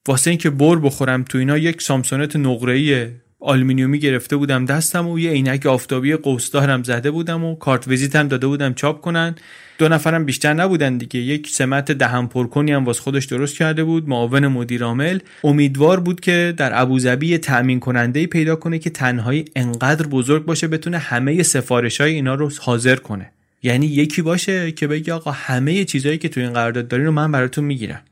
واسه اینکه بر بخورم تو اینا یک سامسونت نقره‌ای آلومینیومی گرفته بودم دستم و یه عینک آفتابی قوسدارم زده بودم و کارت ویزیتم داده بودم چاپ کنن. دو نفرم بیشتر نبودن دیگه. یک سمت دهم پرکنی هم واس خودش درست کرده بود معاون مدیر عامل. امیدوار بود که در ابوظبی تأمین کننده پیدا کنه که تنهایی انقدر بزرگ باشه بتونه همه سفارش های اینا رو حاضر کنه. یعنی یکی باشه که بگه آقا همه چیزهایی که تو این قرارداد دارین رو من براتون می‌گیرم.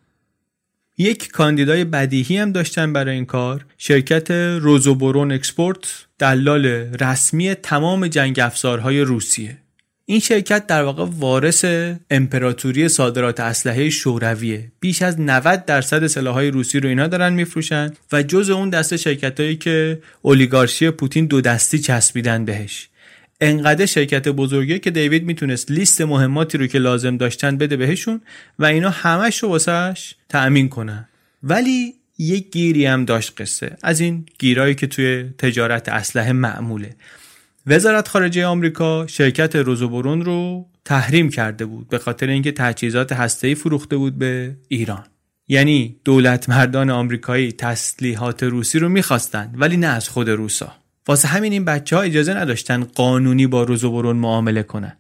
یک کاندیدای بدیهی هم داشتن برای این کار. شرکت روزوبورون اکسپورت دلال رسمی تمام جنگ افزارهای روسیه. این شرکت در واقع وارث امپراتوری صادرات اسلحه شورویه. بیش از 90 درصد سلاحهای روسی رو اینا دارن میفروشن و جز اون دسته شرکتهایی که اولیگارشی پوتین دو دستی چسبیدن بهش. انقدر شرکت بزرگیه که دیوید می‌تونست لیست مهماتی رو که لازم داشتن بده بهشون و اینا همش رو واسهش تأمین کنن. ولی یک گیری هم داشت قصه. از این گیرایی که توی تجارت اسلحه معموله. وزارت خارجه آمریکا شرکت روزوبرون رو تحریم کرده بود به خاطر اینکه تجهیزات هسته‌ای فروخته بود به ایران. یعنی دولت مردان آمریکایی تسلیحات روسی رو می‌خواستند ولی نه از خود روسا. واسه همین این بچه ها اجازه نداشتن قانونی با روزوبرون معامله کنن.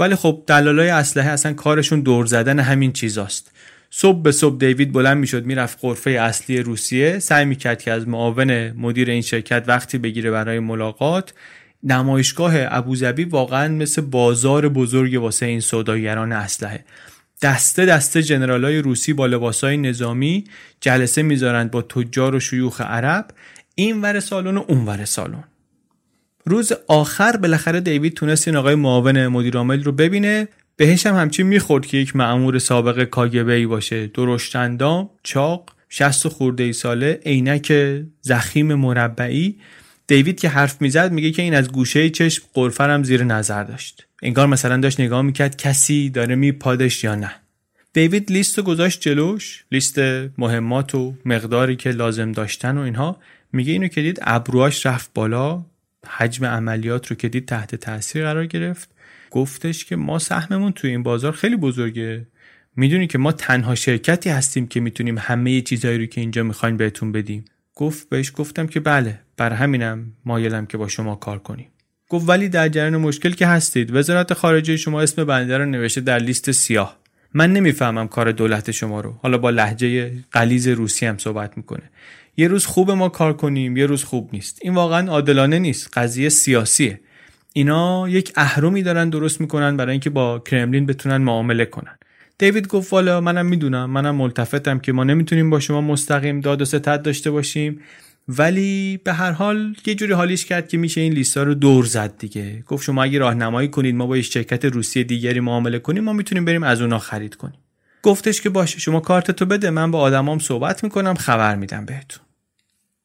ولی خب دلالای اسلحه اصلا کارشون دور زدن همین چیزاست. صبح به صبح دیوید بلند می‌شد می‌رفت قرفه اصلی روسیه سعی می‌کرد که از معاون مدیر این شرکت وقتی بگیره برای ملاقات نمایشگاه ابوظبی واقعا مثل بازار بزرگ واسه این سوداگران اسلحه. دسته دسته جنرالای روسی با لباسای نظامی جلسه می‌ذارند با تجار و شیوخ عرب. این ور سالن و اون ور سالن. روز آخر بالاخره دیوید تونست این آقای معاون مدیر عامل رو ببینه. بهش هم همچین می‌خورد که یک معمور سابق کاگبه ای باشه درشتندام چاق شست خورده ای ساله عینک زخیم مربعی. دیوید که حرف می‌زد میگه که این از گوشه چشم قرفرم زیر نظر داشت. انگار مثلا داشت نگاه می‌کرد کسی داره میپادش یا نه. دیوید لیست گذاشت جلوش لیست مهمات و مقداری که لازم داشتن و اینها. میگه اینو که دید ابروهاش رفت بالا حجم عملیات رو که دید تحت تاثیر قرار گرفت. گفتش که ما سهممون توی این بازار خیلی بزرگه. می‌دونی که ما تنها شرکتی هستیم که می‌تونیم همه چیزایی رو که اینجا می‌خوایم بهتون بدیم. گفت بهش گفتم که بله بر همینم مایلم که با شما کار کنیم. گفت ولی در جریان مشکل که هستید. وزارت خارجه شما اسم بنده رو نوشته در لیست سیاه. من نمی‌فهمم کار دولت شما رو. حالا با لحجه قلیز روسی هم صحبت می‌کنه. یه روز خوب ما کار کنیم یه روز خوب نیست. این واقعا عادلانه نیست. قضیه سیاسیه. اینا یک اهرمی دارن درست می‌کنن برای اینکه با کرملین بتونن معامله کنن. دیوید گفت والا منم می‌دونم منم ملتفتم که ما نمی‌تونیم با شما مستقیم داد و ستد داشته باشیم. ولی به هر حال یه جوری حالیش کرد که میشه این لیستا رو دور زد دیگه. گفت شما اگه راهنمایی کنید ما با یه شرکت روسی دیگری معامله کنیم ما می‌تونیم بریم از اونا خرید کنیم. گفتش که باشه شما کارتتو بده من با آدمام صحبت می‌کنم خبر میدم بهتون.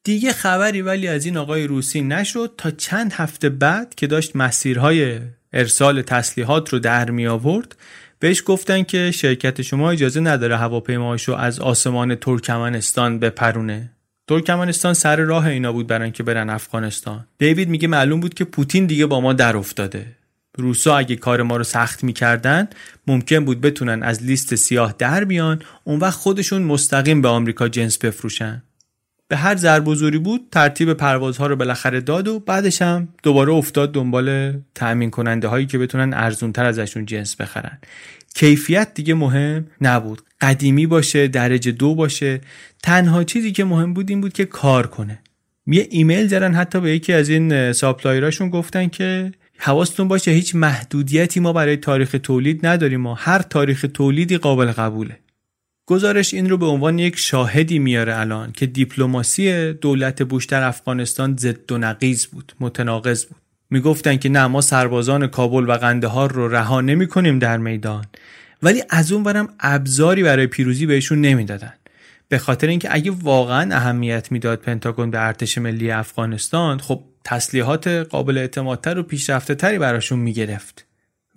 دیگه خبری ولی از این آقای روسی نشد تا چند هفته بعد که داشت مسیرهای ارسال تسلیحات رو در می آورد بهش گفتن که شرکت شما اجازه نداره هواپیماهاشو از آسمان ترکمنستان بپرونه. ترکمنستان سر راه اینا بود برای اینکه برن افغانستان. دیوید میگه معلوم بود که پوتین دیگه با ما در افتاده. روسا اگه کار ما رو سخت می‌کردن ممکن بود بتونن از لیست سیاه در بیان اون وقت خودشون مستقیم به آمریکا جنس بفروشن. به هر ضرب بود ترتیب پروازها رو بالاخره داد و بعدش هم دوباره افتاد دنبال تأمین کننده هایی که بتونن ارزونتر ازشون جنس بخرن. کیفیت دیگه مهم نبود. قدیمی باشه درجه دو باشه. تنها چیزی که مهم بود این بود که کار کنه. یه ایمیل زدن حتی به یکی از این ساپلایراشون گفتن که حواستون باشه هیچ محدودیتی ما برای تاریخ تولید نداریم ما هر تاریخ تولیدی قابل قبوله. گزارش این رو به عنوان یک شاهدی میاره الان که دیپلماسی دولت بوش در افغانستان ضد و نقیز بود متناقض بود. می‌گفتن که نه ما سربازان کابل و قندهار رو رها نمی کنیم در میدان. ولی از اون برم ابزاری برای پیروزی بهشون نمی‌دادن. به خاطر اینکه اگه واقعا اهمیت می‌داد پنتاگون به ارتش ملی افغانستان خب تسلیحات قابل اعتمادتر و پیشرفته تری براشون می‌گرفت.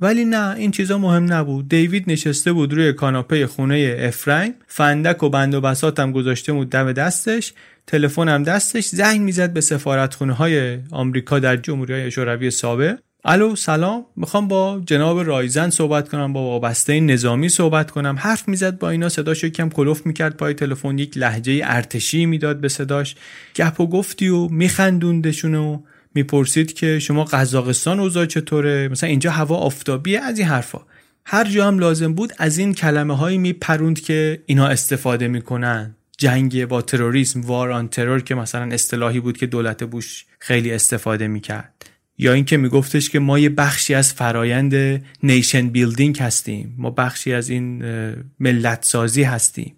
ولی نه این چیزا مهم نبود. دیوید نشسته بود روی کاناپه خونه افرایم. فندک و بند و بساتم گذاشته بود دم دستش. تلفنم دستش. زنگ می‌زد به سفارتخونه های آمریکا در جمهوری های شوروی سابق. الو سلام. می‌خوام با جناب رایزن صحبت کنم با وابسته نظامی صحبت کنم. حرف می‌زد با اینا صداش کم کلوف می‌کرد پای تلفن یک لحجه ارتشی می‌داد به صداش. گپ و گفتی و میخندوندشون و می‌پرسید که شما قزاقستان اوضاع چطوره؟ مثلا اینجا هوا آفتابیه از این حرفا. هر جا هم لازم بود از این کلمه هایی میپروند که اینا استفاده می‌کنن. جنگ با تروریسم war on terror که مثلا اصطلاحی بود که دولت بوش خیلی استفاده می‌کرد. یا اینکه میگفتش که ما یه بخشی از فرایند nation building هستیم. ما بخشی از این ملت سازی هستیم.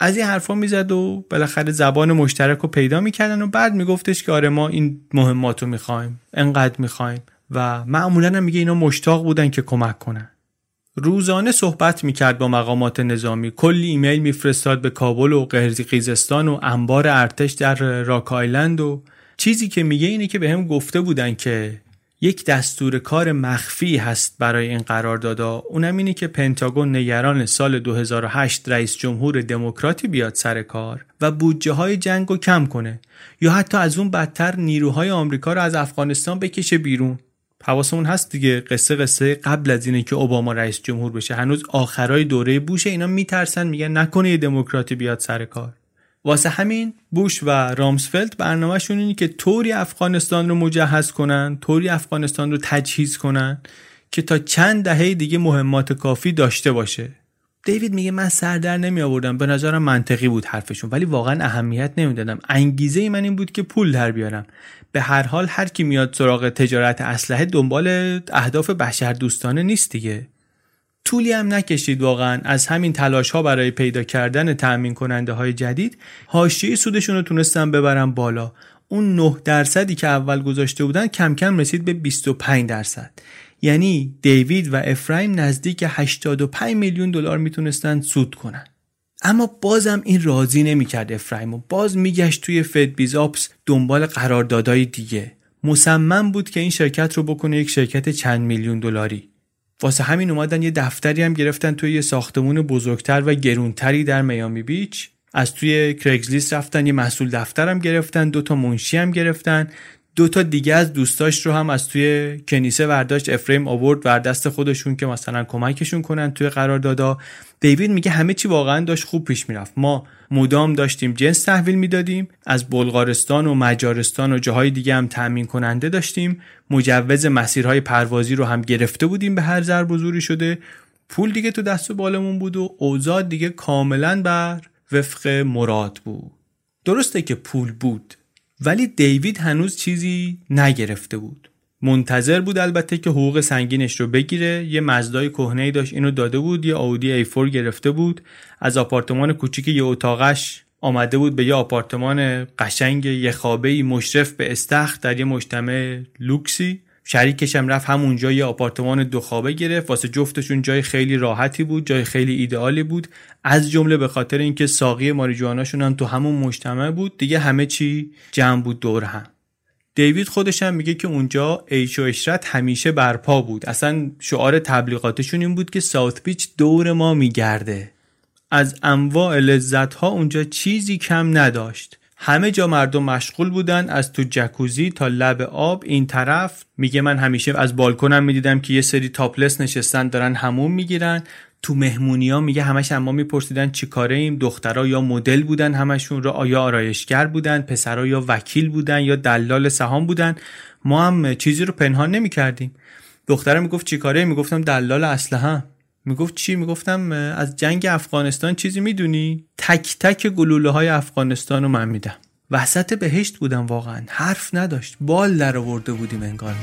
از این حرفا می‌زد و بالاخره زبان مشترک رو پیدا می‌کردن و بعد میگفتش که آره ما این مهمات رو می‌خوایم انقدر می‌خوایم. و معمولا هم میگه اینا مشتاق بودن که کمک کنن. روزانه صحبت می‌کرد با مقامات نظامی. کلی ایمیل میفرستاد به کابل و قرقیزستان و انبار ارتش در راک آیلند و چیزی که میگه اینه که به هم گفته بودن که یک دستور کار مخفی هست برای این قراردادا. اونم اینه که پنتاگون نگران سال 2008 رئیس جمهور دموکراتی بیاد سر کار و بودجه های جنگ رو کم کنه. یا حتی از اون بدتر نیروهای آمریکا رو از افغانستان بکشه بیرون. حواسمون هست دیگه قصه قصه قبل از اینه که اوباما رئیس جمهور بشه. هنوز آخرای دوره بوشه. اینا میترسن میگن نکنه یه دموکراتی بیاد سر کار. واسه همین بوش و رامسفلد برنامهشون اینه که طوری افغانستان رو مجهز کنن طوری افغانستان رو تجهیز کنن که تا چند دهه دیگه مهمات کافی داشته باشه. دیوید میگه من سر در نمی آوردم به نظرم منطقی بود حرفشون ولی واقعا اهمیت نمی‌دادم. انگیزه ای من این بود که پول در بیارم. به هر حال هر کی میاد سراغ تجارت اسلحه دنبال اهداف بشر دوستانه نیست دیگه. طولی هم نکشید واقعا. از همین تلاش ها برای پیدا کردن تأمین کننده های جدید حاشیه سودشون رو تونستن ببرن بالا. اون 9 درصدی که اول گذاشته بودن کم کم رسید به 25 درصد. یعنی دیوید و افرایم نزدیک 85 میلیون دلار می‌تونستن سود کنن. اما بازم این راضی نمی‌کرد افرایم و باز میگشت توی فد بیزاپس دنبال قراردادهای دیگه. مصمم بود که این شرکت رو بکنه یک شرکت چند میلیون دلاری. واسه همین اومدن یه دفتری هم گرفتن توی یه ساختمون بزرگتر و گرونتری در میامی بیچ. از توی کرگزلیست رفتن یه محصول دفترم گرفتن دو تا منشی هم گرفتن. دو تا دیگه از دوستاش رو هم از توی کنیسه ورداشت. افریم آورد ور دست خودشون که مثلا کمکشون کنن توی قراردادا. دیوید میگه همه چی واقعا داشت خوب پیش می‌رفت. ما مدام داشتیم جنس تحویل می‌دادیم. از بلغارستان و مجارستان و جاهای دیگه هم تأمین کننده داشتیم. مجوز مسیرهای پروازی رو هم گرفته بودیم به هر ضرب و شده. پول دیگه تو دست و بالمون بود و اوضاع دیگه کاملا بر وفق مراد بود. درسته که پول بود. ولی دیوید هنوز چیزی نگرفته بود. منتظر بود البته که حقوق سنگینش رو بگیره. یه مزدای کهنه داشت اینو داده بود. یه آودی ای فور گرفته بود. از آپارتمان کوچیک یه اتاقش آمده بود به یه آپارتمان قشنگ یه خوابه مشرف به استخر در یه مجتمع لوکسی. شریکش هم رفت همونجا یه آپارتمان دو خوابه گرفت. واسه جفتشون جای خیلی راحتی بود جای خیلی ایدئالی بود. از جمله به خاطر اینکه ساقی ماریجواناشون هم تو همون مجتمع بود دیگه همه چی جمع بود دور هم. دیوید خودش هم میگه که اونجا ایش و اشرت همیشه برپا بود. اصلا شعار تبلیغاتشون این بود که ساوت بیچ دور ما میگرده. از انواع لذت ها اونجا چیزی کم نداشت. همه جا مردم مشغول بودن از تو جکوزی تا لب آب. این طرف میگه من همیشه از بالکنم می‌دیدم که یه سری تاپلس نشستن دارن همون می‌گیرن. تو مهمونی میگه همش اما میپرسیدن چی کاره ایم دخترها یا مدل بودن همشون رو آیا آرایشگر بودن پسرها یا وکیل بودن یا دلال سهام بودن. ما هم چیزی رو پنهان نمی‌کردیم. دختره می‌گفت چی کاره؟ می‌گفتم دلال اسلحه می‌گفت چی؟ می‌گفتم از جنگ افغانستان چیزی می‌دونی؟ تک تک گلوله های افغانستان رو من میدم. وسط بهشت بودم واقعا. حرف نداشت. بال در آورده بودیم انگار.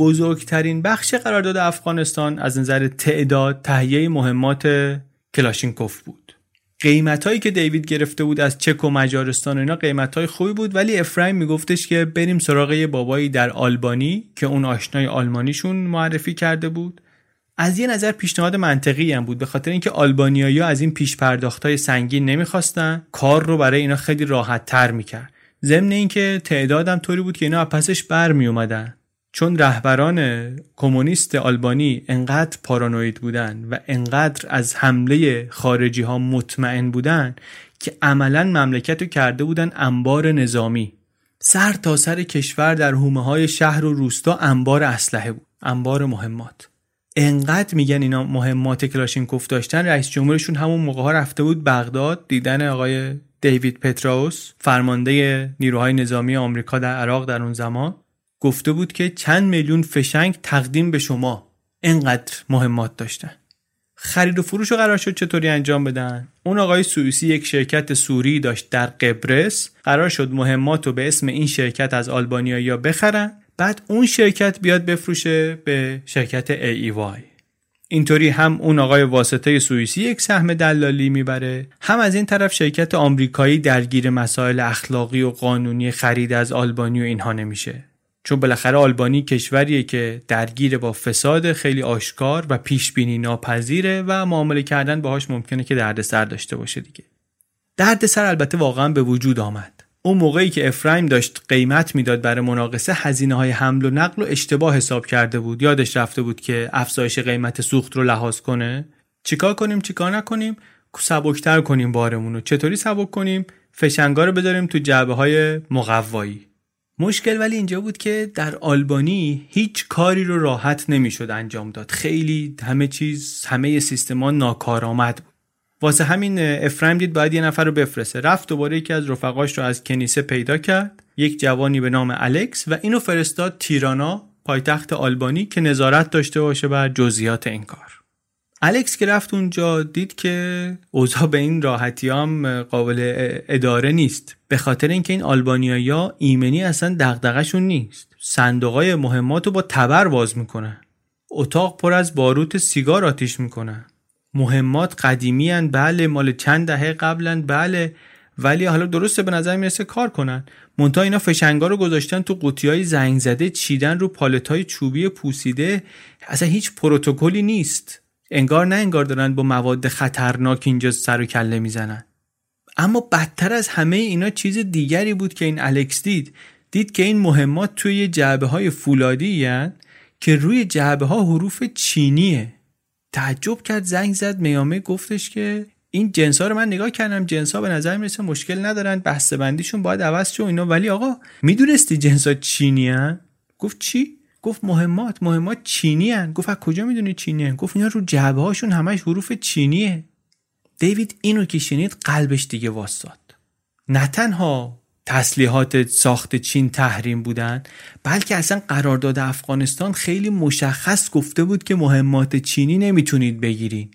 بزرگترین بخش قرارداد افغانستان از نظر تعداد تهیه مهمات کلاشینکوف بود. قیمت هایی که دیوید گرفته بود از چک و مجارستان و اینا قیمت های خوبی بود ولی افرایم میگفتش که بریم سراغ یه بابایی در آلبانی که اون آشنای آلمانیشون معرفی کرده بود. از یه نظر پیشنهاد منطقی هم بود به خاطر اینکه آلبانیایی از این پیش های سنگین نمی‌خواستن. کار رو برای اینا خیلی راحت تر می‌کرد. ضمن اینکه تعدادم طوری بود که اینا پسش بر می اومدن چون رهبران کمونیست آلبانی انقدر پارانوید بودن و انقدر از حمله خارجی ها مطمئن بودن که عملا مملکت رو کرده بودن انبار نظامی. سر تا سر کشور در حومه های شهر و روستا انبار اسلحه بود انبار مهمات. انقدر میگن اینا مهمات کلاشینکوف داشتن رئیس جمهورشون همون موقع ها رفته بود بغداد دیدن آقای دیوید پتراوس فرمانده نیروهای نظامی آمریکا در عراق در اون زمان. گفته بود که چند میلیون فشنگ تقدیم به شما انقدر مهمات داشتن. خرید و فروش رو قرار شد چطوری انجام بدن؟ اون آقای سوئیسی یک شرکت سوری داشت در قبرس. قرار شد مهمات رو به اسم این شرکت از آلبانیا بخرن. بعد اون شرکت بیاد بفروشه به شرکت وای اینطوری هم اون آقای واسطه سوئیسی یک سهم دلالی می‌بره هم از این طرف شرکت آمریکایی درگیر مسائل اخلاقی و قانونی خرید از آلبانی و اینها نمیشه. چون بالاخره آلبانی کشوریه که درگیر با فساد خیلی آشکار و پیش بینی ناپذیره و معامله کردن باهاش ممکنه که دردسر داشته باشه دیگه. دردسر البته واقعا به وجود آمد. اون موقعی که افرایم داشت قیمت می‌داد برای مناقصه هزینه های حمل و نقل و اشتباه حساب کرده بود. یادش رفته بود که افزایش قیمت سوخت رو لحاظ کنه. چیکار کنیم؟ چیکار نکنیم؟ سبکتر کنیم بارمون رو. چطوری سبک کنیم؟ فشنگا رو بذاریم تو جعبه های مقوایی. مشکل ولی اینجا بود که در آلبانی هیچ کاری رو راحت نمی‌شد انجام داد. خیلی همه چیز همه سیستما ناکارآمد بود. واسه همین افرایم دید باید یه نفر رو بفرسته. رفت دوباره یکی از رفقاش رو از کنیسه پیدا کرد. یک جوانی به نام الکس و اینو فرستاد تیرانا پایتخت آلبانی که نظارت داشته باشه بر جزئیات این کار. الکس که رفت اونجا دید که اوضاع به این راحتی هم قابل اداره نیست. به خاطر اینکه این آلبانیایا ایمنی اصلا دغدغه‌شون نیست. صندوقای مهمات رو با تبر باز می‌کنن. اتاق پر از باروت سیگار آتیش می‌کنن مهمات قدیمی هن بله مال چند دهه قبلا بله ولی حالا درسته به نظر می‌رسه کار کنن. مونتا اینا فشنگا رو گذاشتن تو قوطی های زنگ زده چیدن رو پالت های چوبی پوسیده اصلا هیچ پروتکلی نیست. انگار نه انگار دارن با مواد خطرناک اینجا سر و کله می‌زنن. اما بدتر از همه اینا چیز دیگری بود که این الکس دید. دید که این مهمات توی جعبه های فولادی که روی جعبه ها حروف چینیه. تعجب کرد زنگ زد میامه گفتش که این جنس ها رو من نگاه کردم. جنس ها به نظر می‌رسه مشکل ندارن بسته بندیشون باید عوض شه اینا. ولی آقا می‌دونستی جنس ها چینی هن؟ گفت چی؟ گفت مهمات مهمات چینی هن. گفت از کجا می‌دونی چینی هن؟ گفت اینا رو جعبه هاشون همش حروف چینیه دیوید اینو که شنید قلبش دیگه واساد نه تنها تسلیحات ساخت چین تحریم بودن بلکه اصلا قرارداد افغانستان خیلی مشخص گفته بود که مهمات چینی نمی‌تونید بگیرین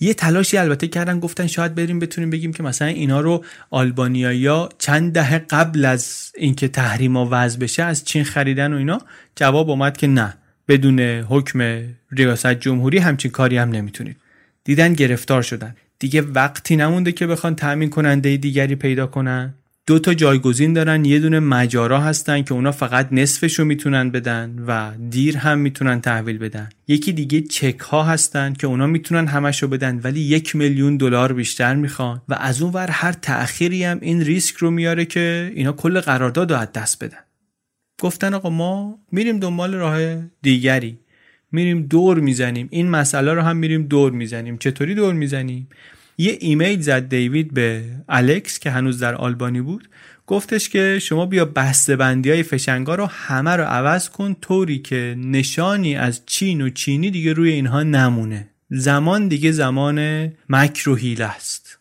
یه تلاشی البته کردن گفتن شاید بریم بتونیم بگیم که مثلا اینا رو آلبانیایا چند دهه قبل از اینکه تحریما وضع بشه از چین خریدن و اینا جواب اومد که نه. بدون حکم ریاست جمهوری همچین کاری هم نمی‌تونید. دیدن گرفتار شدن. دیگه وقتی نمونده که بخوان تامین کننده دیگری پیدا کنن. دو تا جایگزین دارن یه دونه مجارا هستن که اونا فقط نصفشو می‌تونن بدن و دیر هم می‌تونن تحویل بدن. یکی دیگه چک ها هستن که اونا می‌تونن همشو بدن ولی یک میلیون دلار بیشتر می‌خوان. و از اون ور هر تأخیری هم این ریسک رو میاره که اینا کل قرارداد رو از دست بدن. گفتن آقا ما میریم دنبال راه دیگری. میریم دور می‌زنیم. این مسئله رو هم میریم دور می‌زنیم. چطوری دور می‌زنیم؟ یه ایمیل زد دیوید به الکس که هنوز در آلبانی بود. گفتش که شما بیا بسته بندی های فشنگا رو همه رو عوض کن طوری که نشانی از چین و چینی دیگه روی اینها نمونه. زمان دیگه زمان مکر و است.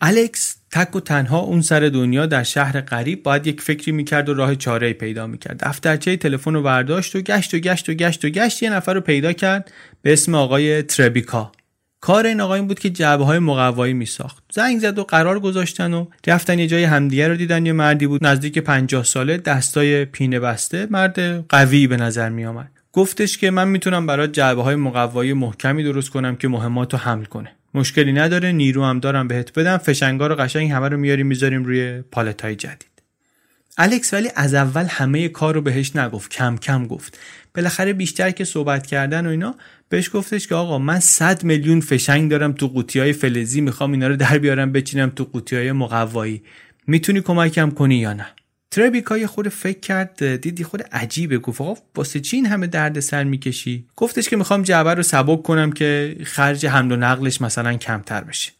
الکس تک و تنها اون سر دنیا در شهر غریب باید یک فکری می‌کرد و راه چاره پیدا می‌کرد. دفترچه تلفن رو برداشت و گشت و گشت و گشت و گشت یه نفر رو پیدا کرد به اسم آقای تربیکا. کار این آقا این بود که جعبه های مقوایی می ساخت زنگ زد و قرار گذاشتن و رفتن یه جای همدیگه رو دیدن. یه مردی بود نزدیک 50 ساله دستای پینه بسته. مرد قوی به نظر می آمد گفتش که من می‌تونم برای جعبه های مقوایی محکمی درست کنم که مهمات رو حمل کنه. مشکلی نداره نیرو هم دارم بهت بدم. فشنگا رو قشنگ همه رو میاریم می‌ذاریم روی پالت های جدید. الکس ولی از اول همه کار رو بهش نگفت. کم کم گفت. بالاخره بیشتر که صحبت کردن و اینا بهش گفتش که آقا من 100 میلیون فشنگ دارم تو قوطی های فلزی می‌خوام اینا رو در بیارم بچینم تو قوطی های مقوایی. می‌تونی کمکم کنی یا نه؟ تربیکا یه خود فکر کرد دیدی خود عجیبه گفت آقا واسه چی این همه درد سر می‌کشی؟ گفتش که می‌خوام جعبه رو سبک کنم که خرج حمل و نقلش مثلا کمتر بشه.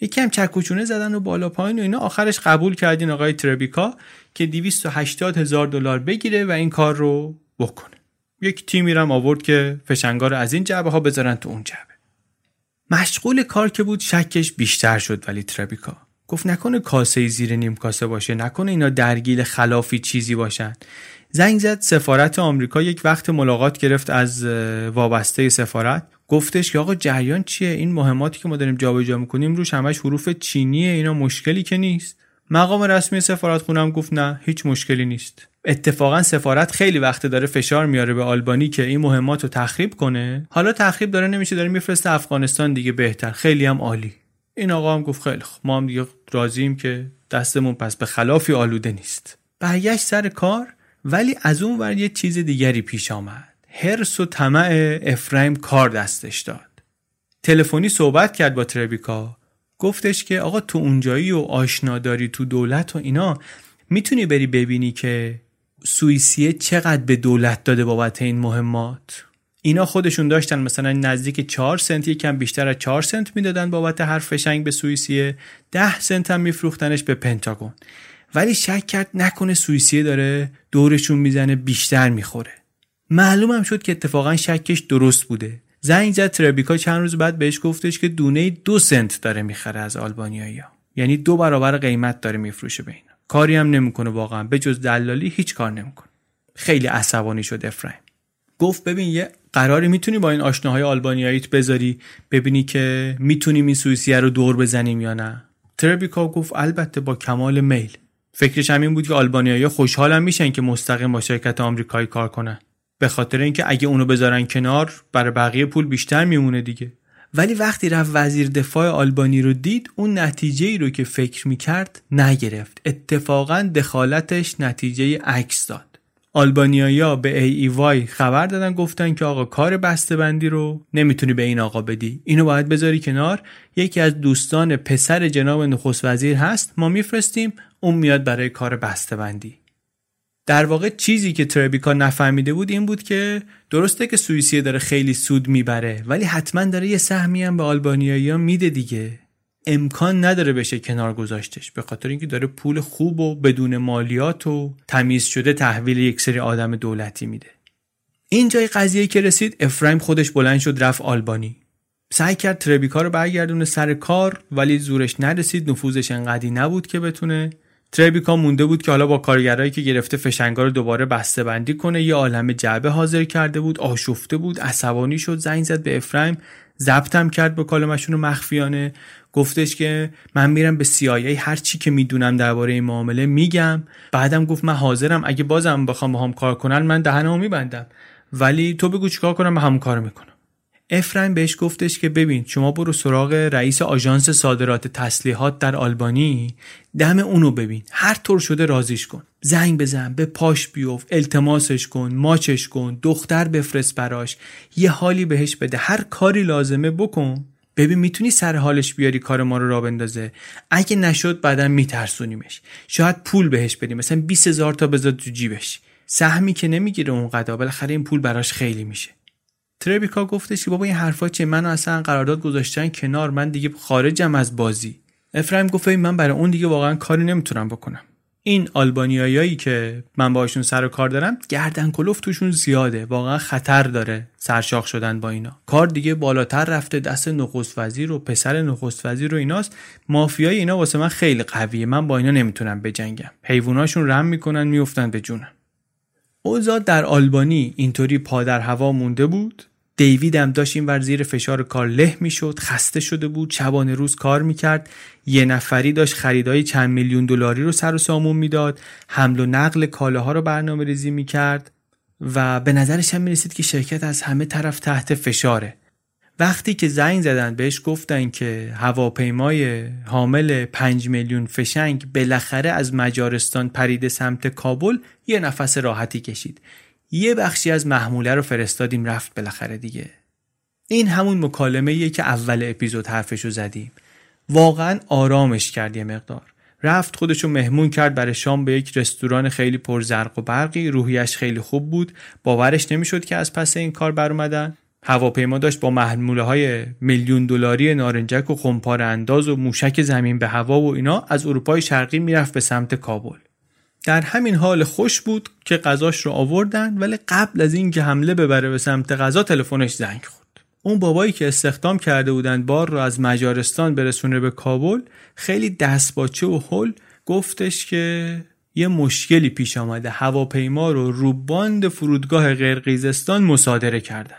یکم چکوچونه زدن و بالا پایین و اینا. آخرش قبول کردین آقای تربیکا که 280 هزار دلار بگیره و این کار رو بکنه. یک تیمی رم آورد که فشنگار از این جعبه ها بذارن تو اون جعبه. مشغول کار که بود شکش بیشتر شد ولی تربیکا گفت نکنه کاسه زیر نیم کاسه باشه نکنه اینا درگیل خلافی چیزی باشن. زنگ زد سفارت آمریکا یک وقت ملاقات گرفت از وابسته سفارت. گفتش که آقا جریان چیه؟ این مهماتی که ما داریم جابجا می‌کنیم روش همش حروف چینیه اینا مشکلی که نیست. مقام رسمی سفارت خونم گفت نه هیچ مشکلی نیست. اتفاقا سفارت خیلی وقت داره فشار میاره به آلبانی که این مهمات رو تخریب کنه. حالا تخریب داره نمیشه داره میفرسته افغانستان دیگه بهتر. خیلی هم عالی. این آقا هم گفت خیلی ما هم دیگه راضییم که دستمون پس به خلافی آلوده نیست. برگشت سر کار ولی از اون ور یه چیز دیگری پیش آمد. هرس و طمع افرایم کار دستش داد. تلفنی صحبت کرد با تربیکا. گفتش که آقا تو اونجایی و آشنا داری تو دولت و اینا می‌تونی بری ببینی که سوئیسیه چقدر به دولت داده بابت این مهمات. اینا خودشون داشتن مثلا نزدیک 4 سنت یکم بیشتر از 4 سنت می‌دادن بابت هر فشنگ به سوئیسیه. 10 سنت هم میفروختنش به پنتاگون. ولی شک کرد نکنه سوئیسیه داره دورشون می‌زنه بیشتر می‌خوره. معلوم هم شد که اتفاقا شکش درست بوده. زنگ زد تربیکا چند روز بعد بهش گفتش که دونه دو سنت داره می‌خره از آلبانیایی یعنی دو برابر قیمت داره میفروشه به اینا. کاری هم نمی‌کنه واقعا. به جز دلالی هیچ کار نمی‌کنه. خیلی عصبانی شد افرایم. گفت ببین یه قراری می‌تونی با این آشناهای آلبانیاییت بذاری؟ ببینی که می‌تونیم این سوئیسیه رو دور بزنیم یا نه؟ تربیکا گفت البته با کمال میل. فکرش همین بود که آلبانیایی خوشحالم میشن که مستقیم با شرکت آمریکایی کار کنن. به خاطر اینکه اگه اونو بذارن کنار برای بقیه پول بیشتر میمونه دیگه. ولی وقتی رفت وزیر دفاع آلبانی رو دید اون نتیجه ای رو که فکر می‌کرد نگرفت. اتفاقا دخالتش نتیجه عکس داد. آلبانیایا به ای ای وای خبر دادن گفتن که آقا کار بندی رو نمی‌تونی به این آقا بدی. اینو باید بذاری کنار. یکی از دوستان پسر جناب نخست وزیر هست. ما میفرستیم. اون میاد برای کار بندی در واقع چیزی که تربیکا نفهمیده بود این بود که درسته که سوئیسیه داره خیلی سود می‌بره ولی حتما داره یه سهمی هم به آلبانیایی ها میده دیگه. امکان نداره بشه کنار گذاشتش به خاطر اینکه داره پول خوب و بدون مالیات و تمیز شده تحویل یک سری آدم دولتی میده. این جای قضیه که رسید افرایم خودش بلند شد رفت آلبانی. سعی کرد تربیکا رو برگردونه سر کار ولی زورش نرسید نفوذش انقدی نبود که بتونه. تربیکا مونده بود که حالا با کارگرایی که گرفته فشنگا رو دوباره بسته بندی کنه یه عالم جعبه حاضر کرده بود آشفته بود عصبانی شد زنگ زد به افرایم ضبطم کرد با کالمشون مخفیانه. گفتش که من میرم به CIA هر چی که می‌دونم درباره این معامله میگم. بعدم گفت من حاضرم اگه بازم بخوام با هم کار کنن من دهنمو میبندم. ولی تو بگو چیکار کنم من همون کار می‌کنم. افرایم بهش گفتش که ببین شما برو سراغ رئیس آژانس صادرات تسلیحات در آلبانی دم اونو ببین. هر طور شده رازیش کن. زنگ بزن به پاش بیوف التماسش کن ماچش کن دختر بفرست براش. یه حالی بهش بده. هر کاری لازمه بکن. ببین می‌تونی سر حالش بیاری کار ما رو را بندازه. اگه نشد بعدا میترسونیمش. شاید پول بهش بدیم. مثلا 20 هزار تا بذار تو جیبش. سهمی که نمی‌گیره اون قدا. بالاخره این پول براش خیلی میشه. تربیکا گفتش که بابا این حرفا چیه؟ منو اصلا قرارداد گذاشتن کنار من دیگه خارجم از بازی. افرایم گفت من برای اون دیگه واقعا کاری نمی‌تونم بکنم. این آلبانیایی که من باشون سر و کار دارم گردن کلوف توشون زیاده. واقعا خطر داره سرشاخ شدن با اینا. کار دیگه بالاتر رفته دست نخست وزیر و پسر نخست وزیر و ایناست. مافیای اینا واسه من خیلی قویه. من با اینا نمی‌تونم بجنگم. حیواناشون رم می‌کنن میفتن به جونم. اوضاع در آلبانی اینطوری پا در هوا مونده بود؟ دیوید هم داشت این ور زیر فشار کار له می‌شد خسته شده بود شبانه روز کار می‌کرد. یه نفری داشت خریدای چند میلیون دلاری رو سر و سامون می‌داد. حمل و نقل کالاها رو برنامه ریزی می‌کرد و به نظرش هم می‌رسید که شرکت از همه طرف تحت فشاره. وقتی که زنگ زدن بهش گفتن که هواپیمای حامل 5 میلیون فشنگ بالاخره از مجارستان پرید سمت کابل یه نفس راحتی کشید. یه بخشی از محموله رو فرستادیم رفت بالاخره دیگه. این همون مکالمه که اول اپیزود حرفشو زدیم. واقعا آرامش کرد یه مقدار. رفت خودشو مهمون کرد برای شام به یک رستوران خیلی پرزرق و برقی. روحیش خیلی خوب بود. باورش نمی‌شد که از پس این کار بر اومدن هواپیما داشت با محموله های میلیون دلاری نارنجک و خمپاره انداز و موشک زمین به هوا و اینا از اروپای شرقی می‌رفت به سمت کابل. در همین حال خوش بود که غذاش رو آوردن ولی قبل از اینکه حمله ببره به سمت غذا تلفنش زنگ خورد. اون بابایی که استخدام کرده بودن بار رو از مجارستان برسونه به کابل خیلی دستباچه و حل گفتش که یه مشکلی پیش آمده. هواپیما رو رو باند فرودگاه قرقیزستان مصادره کردن.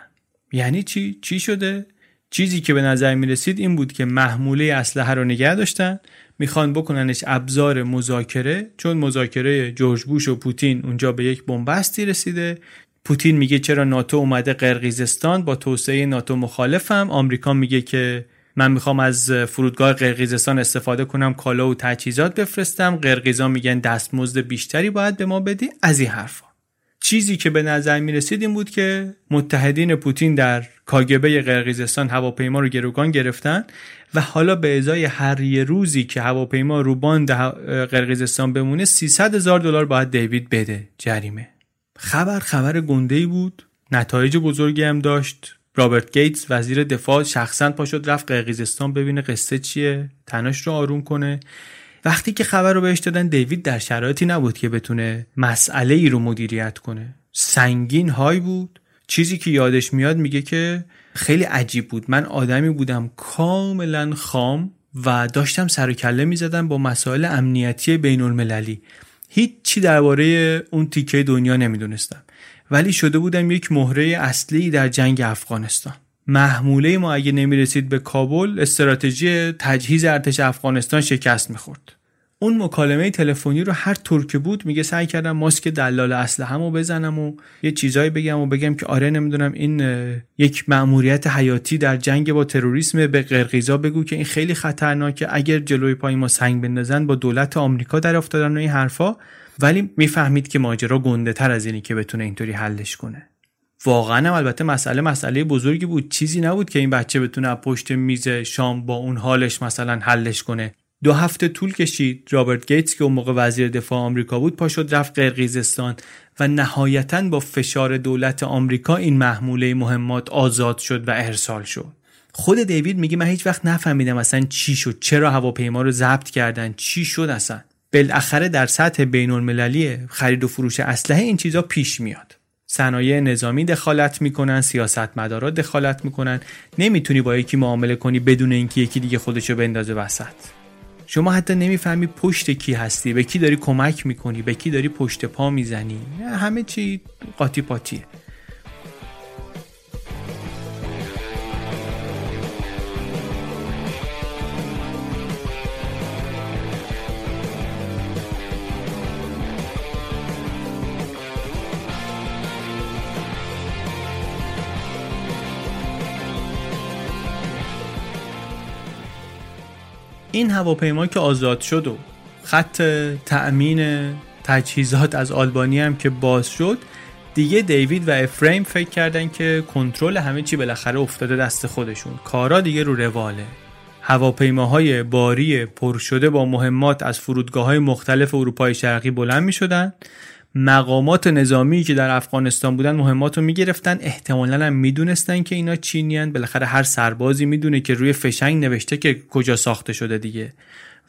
یعنی چی؟ چی شده؟ چیزی که به نظر می رسید این بود که محموله اسلحه رو نگه داشتن می‌خوان بکننش ابزار مذاکره چون مذاکره جورج بوش و پوتین اونجا به یک بنبستی رسیده. پوتین میگه چرا ناتو اومده قرقیزستان؟ با توسعه ناتو مخالفم. آمریکا میگه که من می‌خوام از فرودگاه قرقیزستان استفاده کنم کالا و تجهیزات بفرستم. قرقیزا میگن دستمزد بیشتری باید به ما بدی. از این حرفا. چیزی که به نظر می‌رسید این بود که متحدین پوتین در کاگبه قرقیزستان هواپیما رو گروگان گرفتن و حالا به ازای هر یه روزی که هواپیما رو باند قرقیزستان بمونه 300 هزار دلار باید دیوید بده جریمه. خبر خبر گنده ای بود. نتایج بزرگی هم داشت. رابرت گیتس وزیر دفاع شخصا پاشد رفت قرقیزستان ببینه قصه چیه. تناش رو آروم کنه. وقتی که خبر رو بهش دادن دیوید در شرایطی نبود که بتونه مسئله ای رو مدیریت کنه. سنگین های بود. چیزی که یادش میاد میگه که خیلی عجیب بود. من آدمی بودم کاملا خام و داشتم سر و کله می‌زدم با مسائل امنیتی بین المللی هیچی درباره اون تیکه دنیا نمی‌دونستم. ولی شده بودم یک مهره اصلی در جنگ افغانستان. محموله ما اگه نمی‌رسید به کابل استراتژی تجهیز ارتش افغانستان شکست می‌خورد. اون مکالمه تلفنی رو هر طور که بود میگه سعی کردم ماسک دلال همو بزنم و یه چیزایی بگم و بگم که آره نمی‌دونم این یک مأموریت حیاتی در جنگ با تروریسم به قرقیزا بگو که این خیلی خطرناکه اگر جلوی پای ما سنگ بندازن با دولت آمریکا در افتادن و این حرفا. ولی می‌فهمید که ماجرا گنده تر از اینی که بتونه اینطوری حلش کنه. واقعا هم البته مسئله مسئله بزرگی بود. چیزی نبود که این بچه بتونه پشت میز شام با اون حالش مثلا حلش کنه. دو هفته طول کشید. رابرت گیتس که اون موقع وزیر دفاع آمریکا بود پا شد رفت قرقیزستان و نهایتا با فشار دولت آمریکا این محموله مهمات آزاد شد و ارسال شد. خود دیوید میگه من هیچ وقت نفهمیدم اصلا چی شد چرا هواپیما رو ضبط کردن چی شد اصلا؟ بالاخره در سطح بین المللی خرید و فروش اسلحه این چیزا پیش میاد. صنایع نظامی دخالت می‌کنن سیاستمدارا دخالت می‌کنن. نمی‌تونی با یکی معامله کنی بدون اینکه یکی دیگه خودشو بندازه وسط. شما حتی نمی‌فهمی پشت کی هستی به کی داری کمک می‌کنی به کی داری پشت پا می‌زنی. همه چی قاطی پاتیه. این هواپیما که آزاد شد و خط تأمین تجهیزات از آلبانی هم که باز شد دیگه دیوید و افریم فکر کردن که کنترل همه چی بالاخره افتاده دست خودشون. کارا دیگه رو رواله. هواپیماهای باری پر شده با مهمات از فرودگاه های مختلف اروپای شرقی بلند می شدن مقامات نظامی که در افغانستان بودن مهمات رو می‌گرفتن. احتمالا هم می‌دونستن که اینا چینیان بالاخره هر سربازی می‌دونه که روی فشنگ نوشته که کجا ساخته شده دیگه.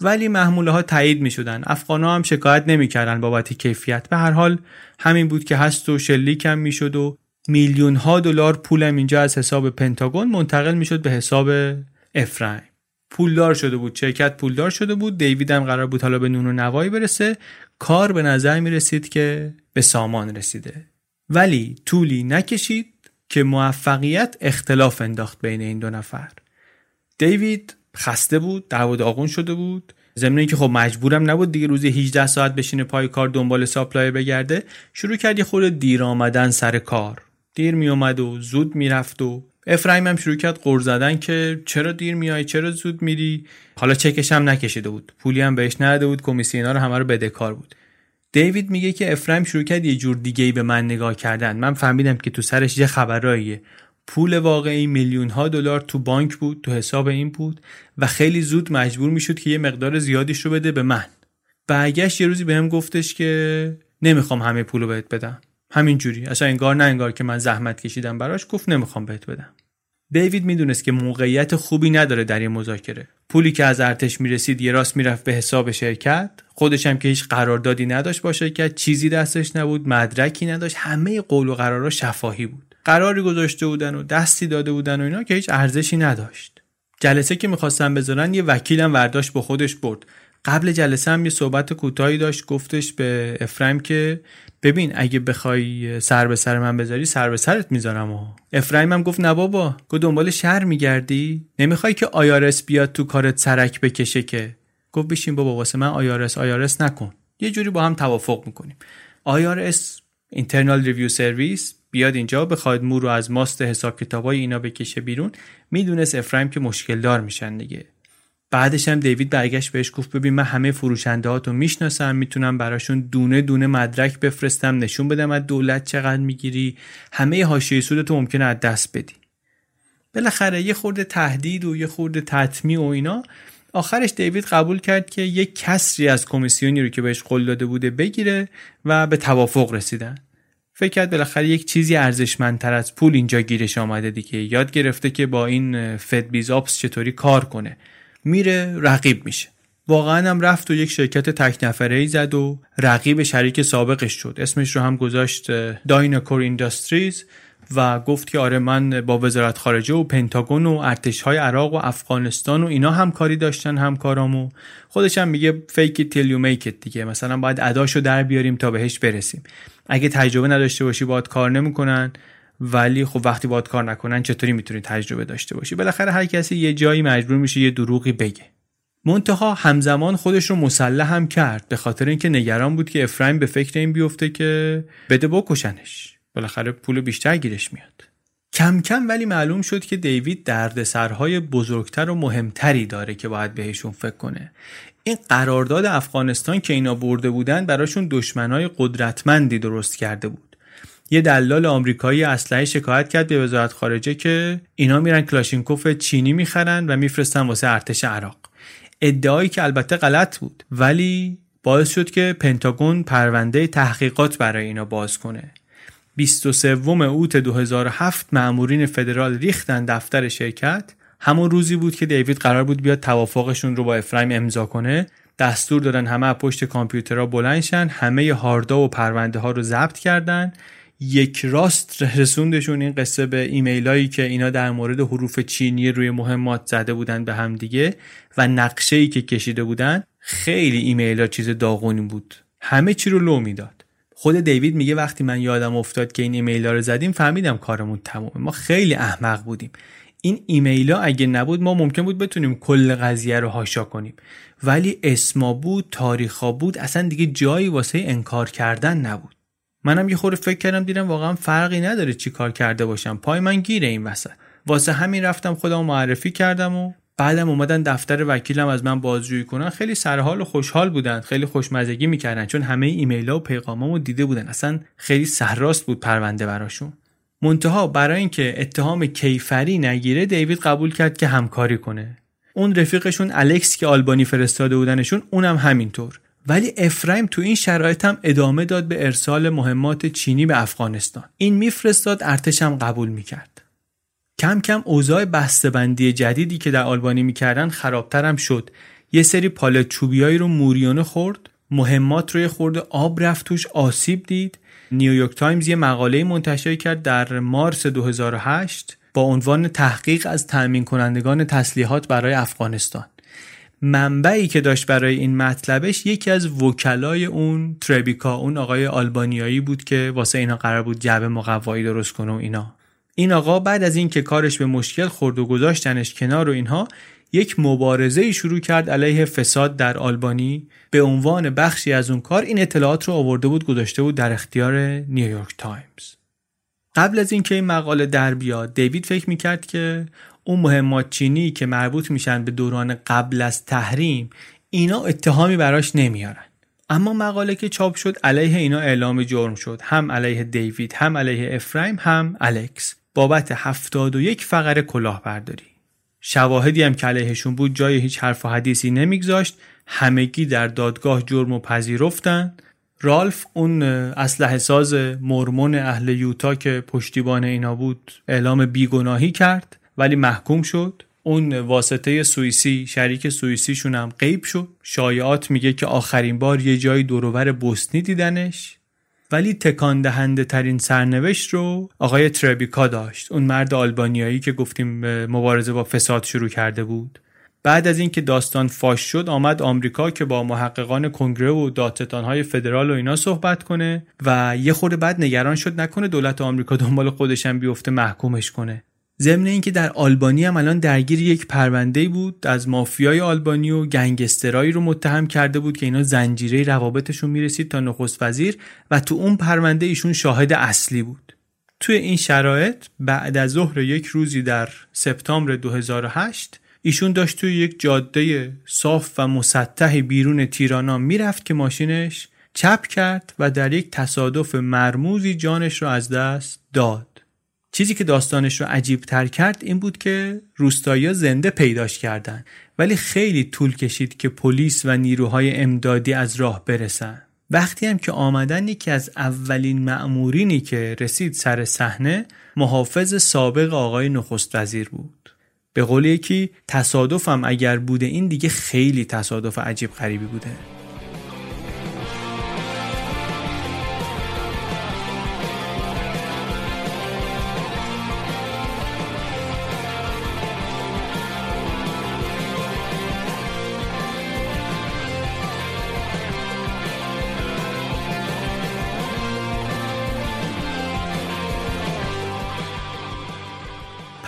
ولی محموله ها تایید می شدن افغان ها هم شکایت نمی‌کردن بابت کیفیت. به هر حال همین بود که هست و شلیک هم می‌شد و میلیون ها دلار پولم اینجا از حساب پنتاگون منتقل می‌شد به حساب افرایم. پولدار شده بود. شرکت پولدار شده بود. دیوید هم قرار بود حالا به نون و نوایی برسه. کار به نظر می رسید که به سامان رسیده. ولی طولی نکشید که موفقیت اختلاف انداخت بین این دو نفر. دیوید خسته بود دعوا داغون شده بود. ضمن که خب مجبورم نبود دیگه روزی 18 ساعت بشینه پای کار دنبال ساپلای بگرده شروع کرد یه خورده دیر آمدن سر کار. دیر می اومد و زود می‌رفت و افرایم هم شروع کرد قر زدن که چرا دیر میای چرا زود میری؟ حالا چکش هم نکشیده بود. پولی هم بهش نداده بود کمیسیونا رو همه رو بدهکار بود. دیوید میگه که افرایم شروع کرد یه جور دیگه ای به من نگاه کردن. من فهمیدم که تو سرش یه خبراییه. پول واقعی میلیون ها دلار تو بانک بود تو حساب این بود و خیلی زود مجبور می‌شد که یه مقدار زیادیش رو بده به من. برگشت یه روزی بهم گفتش که نمی‌خوام همه پولو بهت بدم. همینجوری. اصلا انگار نه انگار که من زحمت کشیدم براش گفت نمی‌خوام بهت بدم. دیوید می‌دونست که موقعیت خوبی نداره در این مذاکره. پولی که از ارتش می‌رسید یه راست می‌رفت به حساب شرکت. خودش هم که هیچ قراردادی نداشت با شرکت چیزی دستش نبود مدرکی نداشت همه قول و قرارا شفاهی بود. قراری گذاشته بودن و دستی داده بودن و اینا که هیچ ارزشی نداشت. جلسه که می‌خواستن بذارن یه وکیلم ورداشت با خودش برد. قبل جلسه هم یه صحبت کوتاهی داشت گفتش به افرایم که ببین اگه بخوای سر به سر من بذاری سر به سرت می‌ذارم و افرایم هم گفت نه بابا. گفت دنبال شهر میگردی؟ نمی‌خوای که آیارس بیاد تو کارت سرک بکشه که؟ گفت بشین بابا واسه من آیارس آیارس نکن. یه جوری با هم توافق می‌کنیم. آیارس اینترنال ریویو سرویس بیاد اینجا بخواد مو رو از ماست حساب کتابای اینا بکشه بیرون. می‌دونست افرایم که مشکل دار میشن دیگه. بعدش هم دیوید برگشت بهش گفت ببین من همه فروشنده هاتو می‌شناسم می‌تونم براشون دونه دونه مدرک بفرستم نشون بدم از دولت چقدر می‌گیری همه حاشیه سودتو ممکنه از دست بدی. بالاخره یه خورده تهدید و یه خورده تطمیع و اینا. آخرش دیوید قبول کرد که یه کسری از کمیسیونی رو که بهش قول داده بوده بگیره و به توافق رسیدن. فکر کرد بالاخره یک چیزی ارزشمندتر از پول اینجا گیرش آمده دیگه. یاد گرفته که با این فد بیزاپس چطوری کار کنه. میره رقیب میشه. واقعا هم رفت و یک شرکت تک نفره ای زد و رقیب شریک سابقش شد. اسمش رو هم گذاشت دایناکور اینداستریز و گفت که آره من با وزارت خارجه و پنتاگون و ارتش های عراق و افغانستان و اینا همکاری داشتن همکارامو. خودش هم میگه فیک تیل یو میک دیگه. مثلا باید اداشو در بیاریم تا بهش برسیم. اگه تجربه نداشته باشی باید کار نمی‌کنن. ولی خب وقتی باید کار نکنن چطوری می‌تونی تجربه داشته باشی؟ بالاخره هر کسی یه جایی مجبور میشه یه دروغی بگه. منتها همزمان خودش رو مسلح هم کرد به خاطر اینکه نگران بود که افرایم به فکر این بیفته که بده بکشنش. بالاخره پول بیشتر گیرش میاد. کم کم ولی معلوم شد که دیوید دردسرهای بزرگتر و مهمتری داره که باید بهشون فکر کنه. این قرارداد افغانستان که اینا برده بودن براشون دشمنای قدرتمندی درست کرده بود. یه دلال آمریکایی اسلحه شکایت کرد به وزارت خارجه که اینا میرن کلاشینکوف چینی می‌خرن و میفرستن واسه ارتش عراق. ادعایی که البته غلط بود ولی باعث شد که پنتاگون پرونده تحقیقات برای اینا باز کنه. 23 اوت 2007 مأمورین فدرال ریختن دفتر شرکت. همون روزی بود که دیوید قرار بود بیاد توافقشون رو با افرایم امضا کنه. دستور دادن همه پشت کامپیوترها بلندشن همه هاردا و پرونده ها رو ضبط کردن. یک راست رسوندشون این قصه به ایمیل هایی که اینا در مورد حروف چینی روی مهمات زده بودن به هم دیگه و نقشه ای که کشیده بودن خیلی ایمیل ها چیز داغونی بود. همه چی رو لو می‌داد. خود دیوید میگه وقتی من یادم افتاد که این ایمیل ها رو زدیم فهمیدم کارمون تمومه. ما خیلی احمق بودیم. این ایمیل ها اگه نبود ما ممکن بود بتونیم کل قضیه رو هاشا کنیم. ولی اسما بود تاریخا بود اصلا دیگه جایی واسه انکار کردن نبود. منم یه خورده فکر کردم دیدم واقعا فرقی نداره چی کار کرده باشم. پای من گیره این وسط. واسه همین رفتم خودم معرفی کردم و بعدم اومدن دفتر وکیلم از من بازجویی کنن. خیلی سرحال و خوشحال بودن خیلی خوشمزگی می‌کردن چون همه ایمیل ها و پیغامامو دیده بودن. اصلا خیلی سرراست بود پرونده براشون. منتها برای اینکه اتهام کیفری نگیره دیوید قبول کرد که همکاری کنه. اون رفیقشون الکس که آلبانی فرستاده بودنشون اونم همینطور. ولی افرایم تو این شرایط هم ادامه داد به ارسال مهمات چینی به افغانستان. این میفرستاد ارتش هم قبول می‌کرد. کم کم اوضاع بسته‌بندی جدیدی که در آلبانی می‌کردن خرابتر هم شد. یه سری پالت چوبیایی رو موریانه خورد مهمات روی خورده آب رفت توش آسیب دید. نیویورک تایمز یه مقاله منتشر کرد در مارس 2008 با عنوان تحقیق از تأمین کنندگان تسلیحات برای افغانستان. منبعی که داشت برای این مطلبش یکی از وکلای اون تربیکا اون آقای آلبانیایی بود که واسه اینا قرار بود جعبه مقوایی درست کنه و اینا. این آقا بعد از اینکه کارش به مشکل خورد و گذاشتنش کنار و اینها یک مبارزه شروع کرد علیه فساد در آلبانی. به عنوان بخشی از اون کار این اطلاعات رو آورده بود گذاشته بود در اختیار نیویورک تایمز. قبل از اینکه این مقاله در بیاد دیوید فکر می‌کرد که اون مهمات چینی که مربوط میشن به دوران قبل از تحریم اینا اتهامی براش نمیارن. اما مقاله که چاپ شد علیه اینا اعلام جرم شد. هم علیه دیوید هم علیه افرایم هم الکس. بابت 71 فقره کلاهبرداری. شواهدی هم که علیهشون بود جای هیچ حرف و حدیثی نمیگذاشت. همگی در دادگاه جرم و پذیرفتن. رالف اون اسلحه ساز مرمون اهل یوتا که پشتیبان اینا بود اعلام بیگناهی کرد. ولی محکوم شد. اون واسطه سوئیسی شریک سوئیسیشون هم غیب شد. شایعات میگه که آخرین بار یه جایی دورور بوسنی دیدنش. ولی تکان دهنده ترین سرنوشت رو آقای تربیکا داشت. اون مرد آلبانیایی که گفتیم مبارزه با فساد شروع کرده بود. بعد از اینکه داستان فاش شد آمد آمریکا که با محققان کنگره و های فدرال و اینا صحبت کنه و یه خورده بعد نگران شد نکنه دولت آمریکا دنبال خودشم بیفته محکومش کنه. ضمن اینکه در آلبانی هم الان درگیر یک پرونده بود از مافیای آلبانی و گنگسترایی رو متهم کرده بود که اینا زنجیره روابطشون می‌رسید تا نخست وزیر و تو اون پرونده ایشون شاهد اصلی بود. توی این شرایط بعد از ظهر یک روزی در سپتامبر 2008 ایشون داشت توی یک جاده صاف و مسطح بیرون تیرانا می‌رفت که ماشینش چپ کرد و در یک تصادف مرموزی جانش رو از دست داد. چیزی که داستانش رو عجیب تر کرد این بود که روستایی زنده پیداش کردن. ولی خیلی طول کشید که پلیس و نیروهای امدادی از راه برسن. وقتی هم که آمدن یکی از اولین مأمورینی که رسید سر صحنه محافظ سابق آقای نخست وزیر بود. به قول یکی تصادفم اگر بوده این دیگه خیلی تصادف عجیب غریبی بوده.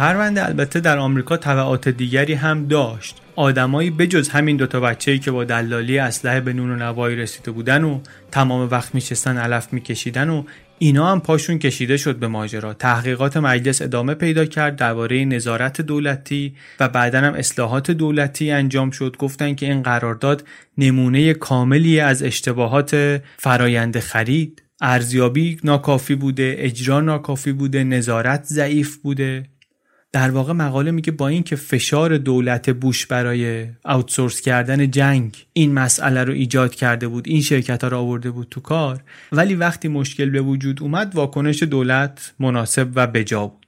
پرونده البته در آمریکا تبعات دیگری هم داشت. آدمایی بجز همین دوتا بچه‌ای که با دلالی اسلحه به نون و نوایی رسیده بودن و تمام وقت میشستن علف میکشیدن و اینا هم پاشون کشیده شد به ماجرا. تحقیقات مجلس ادامه پیدا کرد درباره نظارت دولتی و بعدا هم اصلاحات دولتی انجام شد. گفتن که این قرارداد نمونه کاملی از اشتباهات فرایند خرید. ارزیابی ناکافی بوده اجرا ناکافی بوده نظارت ضعیف بوده. در واقع مقاله میگه با اینکه فشار دولت بوش برای آوتسورس کردن جنگ این مسئله رو ایجاد کرده بود این شرکت ها رو آورده بود تو کار ولی وقتی مشکل به وجود اومد واکنش دولت مناسب و بجا بود.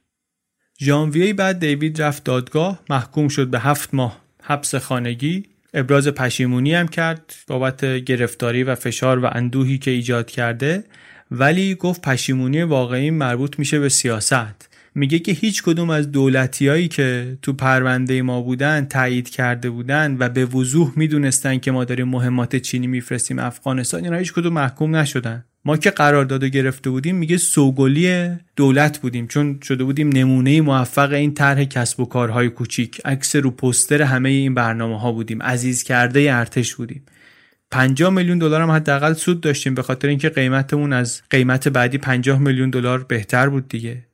ژانویه بعد دیوید رفت دادگاه محکوم شد به هفت ماه حبس خانگی. ابراز پشیمونی هم کرد بابت گرفتاری و فشار و اندوهی که ایجاد کرده. ولی گفت پشیمونی واقعی مربوط میشه به سیاست. میگه که هیچ کدوم از دولتیایی که تو پرونده ما بودن تایید کرده بودن و به وضوح می‌دونستن که ما داریم مهمات چینی میفرستیم افغانستان اینا هیچ کدوم محکوم نشدن. ما که قرارداد گرفته بودیم میگه سوگلی دولت بودیم چون شده بودیم نمونه موفق این طرح کسب و کارهای کوچیک. عکس رو پوستر همه این برنامه ها بودیم عزیز کرده ارتش بودیم. 50 میلیون دلار هم حداقل سود داشتیم به خاطر اینکه قیمتمون از قیمت بعدی 50 میلیون دلار بهتر بود دیگه.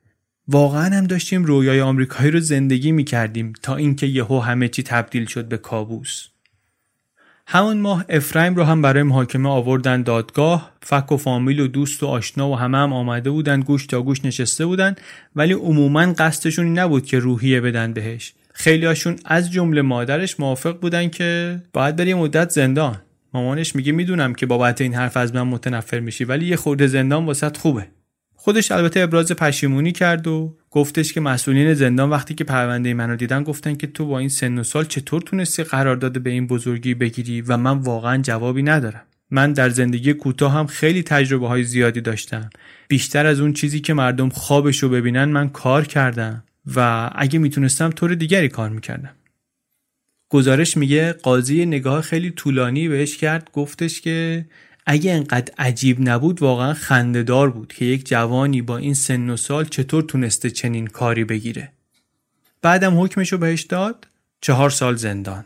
واقعا هم داشتیم رویای آمریکایی رو زندگی می کردیم تا اینکه یهو همه چی تبدیل شد به کابوس. همون ماه افرایم رو هم برای محاکمه آوردن دادگاه فک و فامیل و دوست و آشنا و همه هم آمده بودن گوش تا گوش نشسته بودن ولی عموما قصدشون نبود که روحیه بدن بهش. خیلی هاشون از جمله مادرش موافق بودن که باید بری مدت زندان. مامانش میگه می‌دونم که بابت این حرف از من متنفر میشی ولی یه خورده زندان واسط خوبه. خودش البته ابراز پشیمونی کرد و گفتش که مسئولین زندان وقتی که پرونده منو دیدن گفتن که تو با این سن و سال چطور تونستی قرارداد به این بزرگی بگیری و من واقعا جوابی ندارم. من در زندگی کوتاه هم خیلی تجربه های زیادی داشتم. بیشتر از اون چیزی که مردم خوابش رو ببینن من کار کردم و اگه می‌تونستم طور دیگری کار می‌کردم. گزارش میگه قاضی نگاه خیلی طولانی بهش کرد گفتش که اگه انقدر عجیب نبود واقعا خندهدار بود که یک جوانی با این سن و سال چطور تونسته چنین کاری بگیره. بعدم حکمش رو بهش داد چهار سال زندان.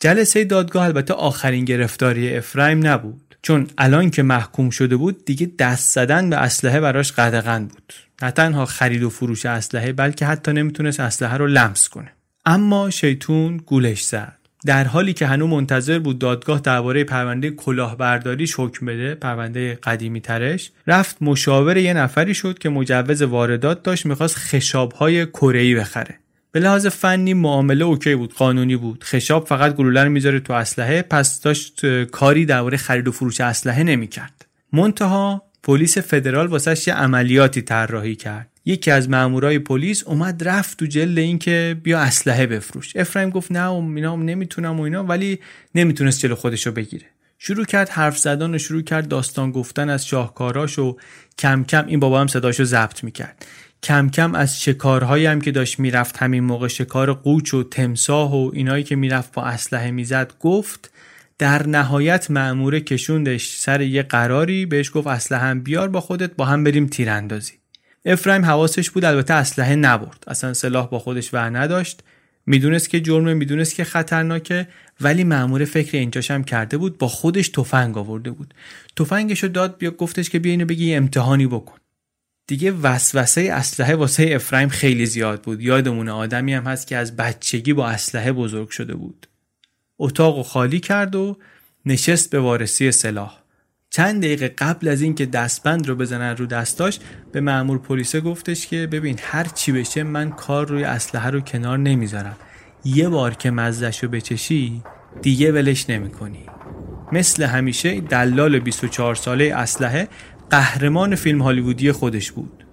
جلسه دادگاه البته آخرین گرفتاری افرایم نبود. چون الان که محکوم شده بود دیگه دست زدن به اسلحه براش قدغن بود. نه تنها خرید و فروش اسلحه بلکه حتی نمی‌تونست اسلحه رو لمس کنه. اما شیطون گولش زد. در حالی که هنوز منتظر بود دادگاه درباره پرونده کلاهبرداریش حکم بده پرونده قدیمی ترش رفت مشاور یه نفری شد که مجوز واردات داشت می‌خواست خشابهای کره بخره. به لحاظ فنی معامله اوکی بود قانونی بود. خشاب فقط گلوله رو می‌ذاره تو اسلحه پس داشت کاری درباره خرید و فروش اسلحه نمی‌کرد. منتها پلیس فدرال واسش یه عملیاتی طراحی کرد. یکی از مامورای پلیس اومد رفت تو جلد این که بیا اسلحه بفروش. افرایم گفت نه و اینا نمی‌تونم و اینا ولی نمی‌تونست جلو خودشو بگیره. شروع کرد حرف زدن و شروع کرد داستان گفتن از شاهکاراش و کم کم این بابا هم صداشو ضبط می‌کرد. کم کم از شکارهایی هم که داشت می‌رفت همین موقع شکار قوچ و تمساه و اینایی که می‌رفت با اسلحه می‌زد گفت در نهایت معموره کشوندش سر یه قراری بهش گفت اسلحه هم بیار با خودت با هم بریم تیراندازی. افرایم حواسش بود البته اسلحه نبرد. اصلا سلاح با خودش ور نداشت. می‌دونست که جرمه می‌دونست که خطرناکه ولی مأمور فکر اینجاش هم کرده بود با خودش تفنگ آورده بود. تفنگشو داد بیا گفتش که بیا اینو بگی امتحانی بکن. دیگه وسوسه اسلحه واسه افرایم خیلی زیاد بود. یادمونه آدمی هم هست که از بچگی با اسلحه بزرگ شده بود. اتاق خالی کرد و نشست به وارسی سلاح. چند دقیقه قبل از اینکه دستبند رو بزنن رو دستاش به مأمور پلیسه گفتش که ببین هر چی بشه من کار روی اسلحه رو کنار نمی‌ذارم. یه بار که مزدش رو بچشی دیگه ولش نمی‌کنی. مثل همیشه دلال 24 ساله اسلحه قهرمان فیلم هالیوودی خودش بود.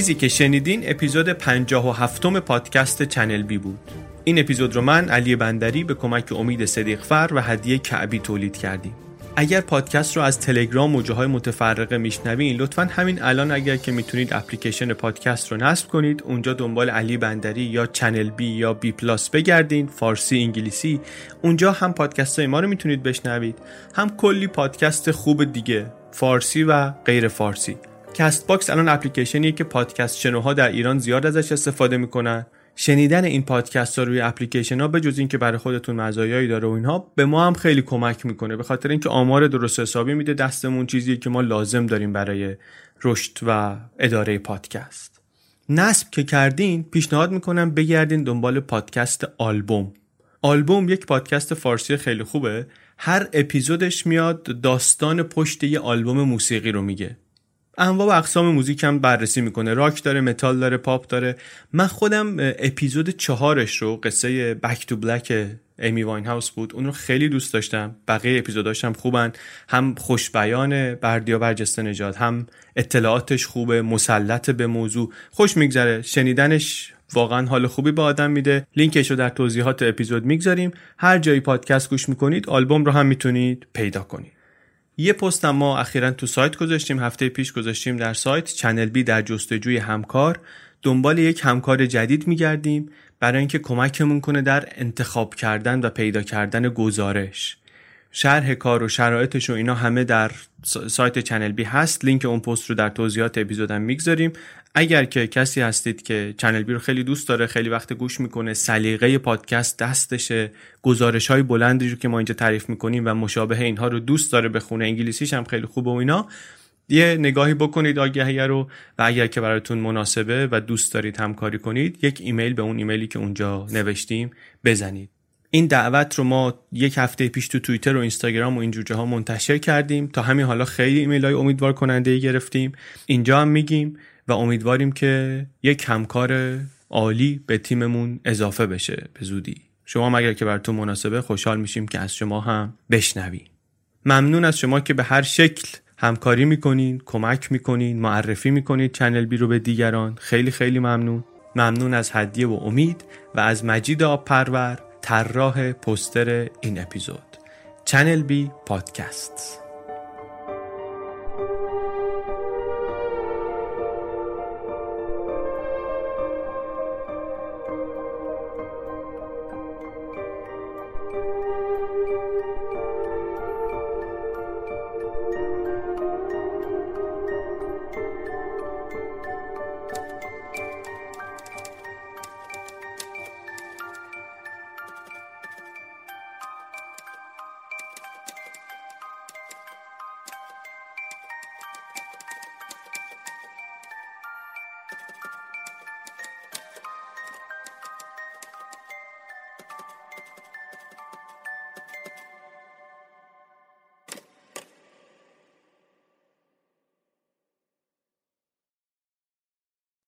چیزی که شنیدین اپیزود 57 پادکست چنل بی بود. این اپیزود رو من علی بندری به کمک امید صدیقفر و هدیه کعبی تولید کردیم. اگر پادکست رو از تلگرام و جاهای متفرقه میشنوین لطفا همین الان اگر که می‌تونید اپلیکیشن پادکست رو نصب کنید اونجا دنبال علی بندری یا چنل بی یا بی پلاس بگردین فارسی انگلیسی اونجا هم پادکست های ما رو می‌تونید بشنوید. هم کلی پادکست خوب دیگه فارسی و غیر فارسی. Castbox الان اپلیکیشنیه که پادکست شنوها در ایران زیاد ازش استفاده می‌کنن. شنیدن این پادکست ها روی اپلیکیشن ها به جز اینکه برای خودتون مزایایی داره و اینها به ما هم خیلی کمک می‌کنه. به خاطر اینکه آمار درست حسابی میده دستمون چیزیه که ما لازم داریم برای رشد و اداره پادکست. نصب که کردین پیشنهاد می‌کنم بگردین دنبال پادکست آلبوم. آلبوم یک پادکست فارسی خیلی خوبه. هر اپیزودش میاد داستان پشت یه آلبوم موسیقی رو میگه. انواع و اقسام موزیک هم بررسی می‌کنه. راک داره متال داره پاپ داره. من خودم اپیزود چهارش رو قصه Back to Black Amy Winehouse بود اون رو خیلی دوست داشتم. بقیه اپیزوداش هم خوبن. هم خوش‌بیانه بردیا برجسته نژاد هم اطلاعاتش خوبه مسلط به موضوع. خوش میگذره. شنیدنش واقعا حال خوبی به آدم میده. لینکش رو در توضیحات اپیزود می‌گذاریم. هر جایی پادکست گوش می‌کنید آلبوم رو هم می‌تونید پیدا کنید. یه پست ما اخیرا تو سایت گذاشتیم هفته پیش گذاشتیم در سایت. چنل بی در جستجوی همکار. دنبال یک همکار جدید میگردیم برای اینکه کمکمون کنه در انتخاب کردن و پیدا کردن گزارش. شرح کار و شرایطش و اینا همه در سایت چنل بی هست. لینک اون پست رو در توضیحات اپیزودم می‌گذاریم. اگر که کسی هستید که چنل بی رو خیلی دوست داره خیلی وقت گوش می‌کنه سلیقه پادکست دستشه گزارش های بلندی رو که ما اینجا تعریف می‌کنیم و مشابه اینها رو دوست داره بخونه انگلیسیش هم خیلی خوبه و اینا یه نگاهی بکنید آگهیه رو و اگر که براتون مناسبه و دوست دارید همکاری کنید یک ایمیل به اون ایمیلی که اونجا نوشتیم بزنید. این دعوت رو ما یک هفته پیش تو توییتر و اینستاگرام و این ها منتشر کردیم. تا همین حالا خیلی ایمیل های امیدوار کننده ای گرفتیم. اینجا هم میگیم و امیدواریم که یک همکار عالی به تیممون اضافه بشه به زودی. شما اگر که براتون مناسبه خوشحال میشیم که از شما هم بشنویم ممنون از شما که به هر شکل همکاری می‌کنین کمک می‌کنین معرفی می‌کنید چنل بی رو به دیگران. خیلی خیلی ممنون. ممنون از هدیه و امید و از مجید آب پرور طراح پستر این اپیزود. چنل بی پادکست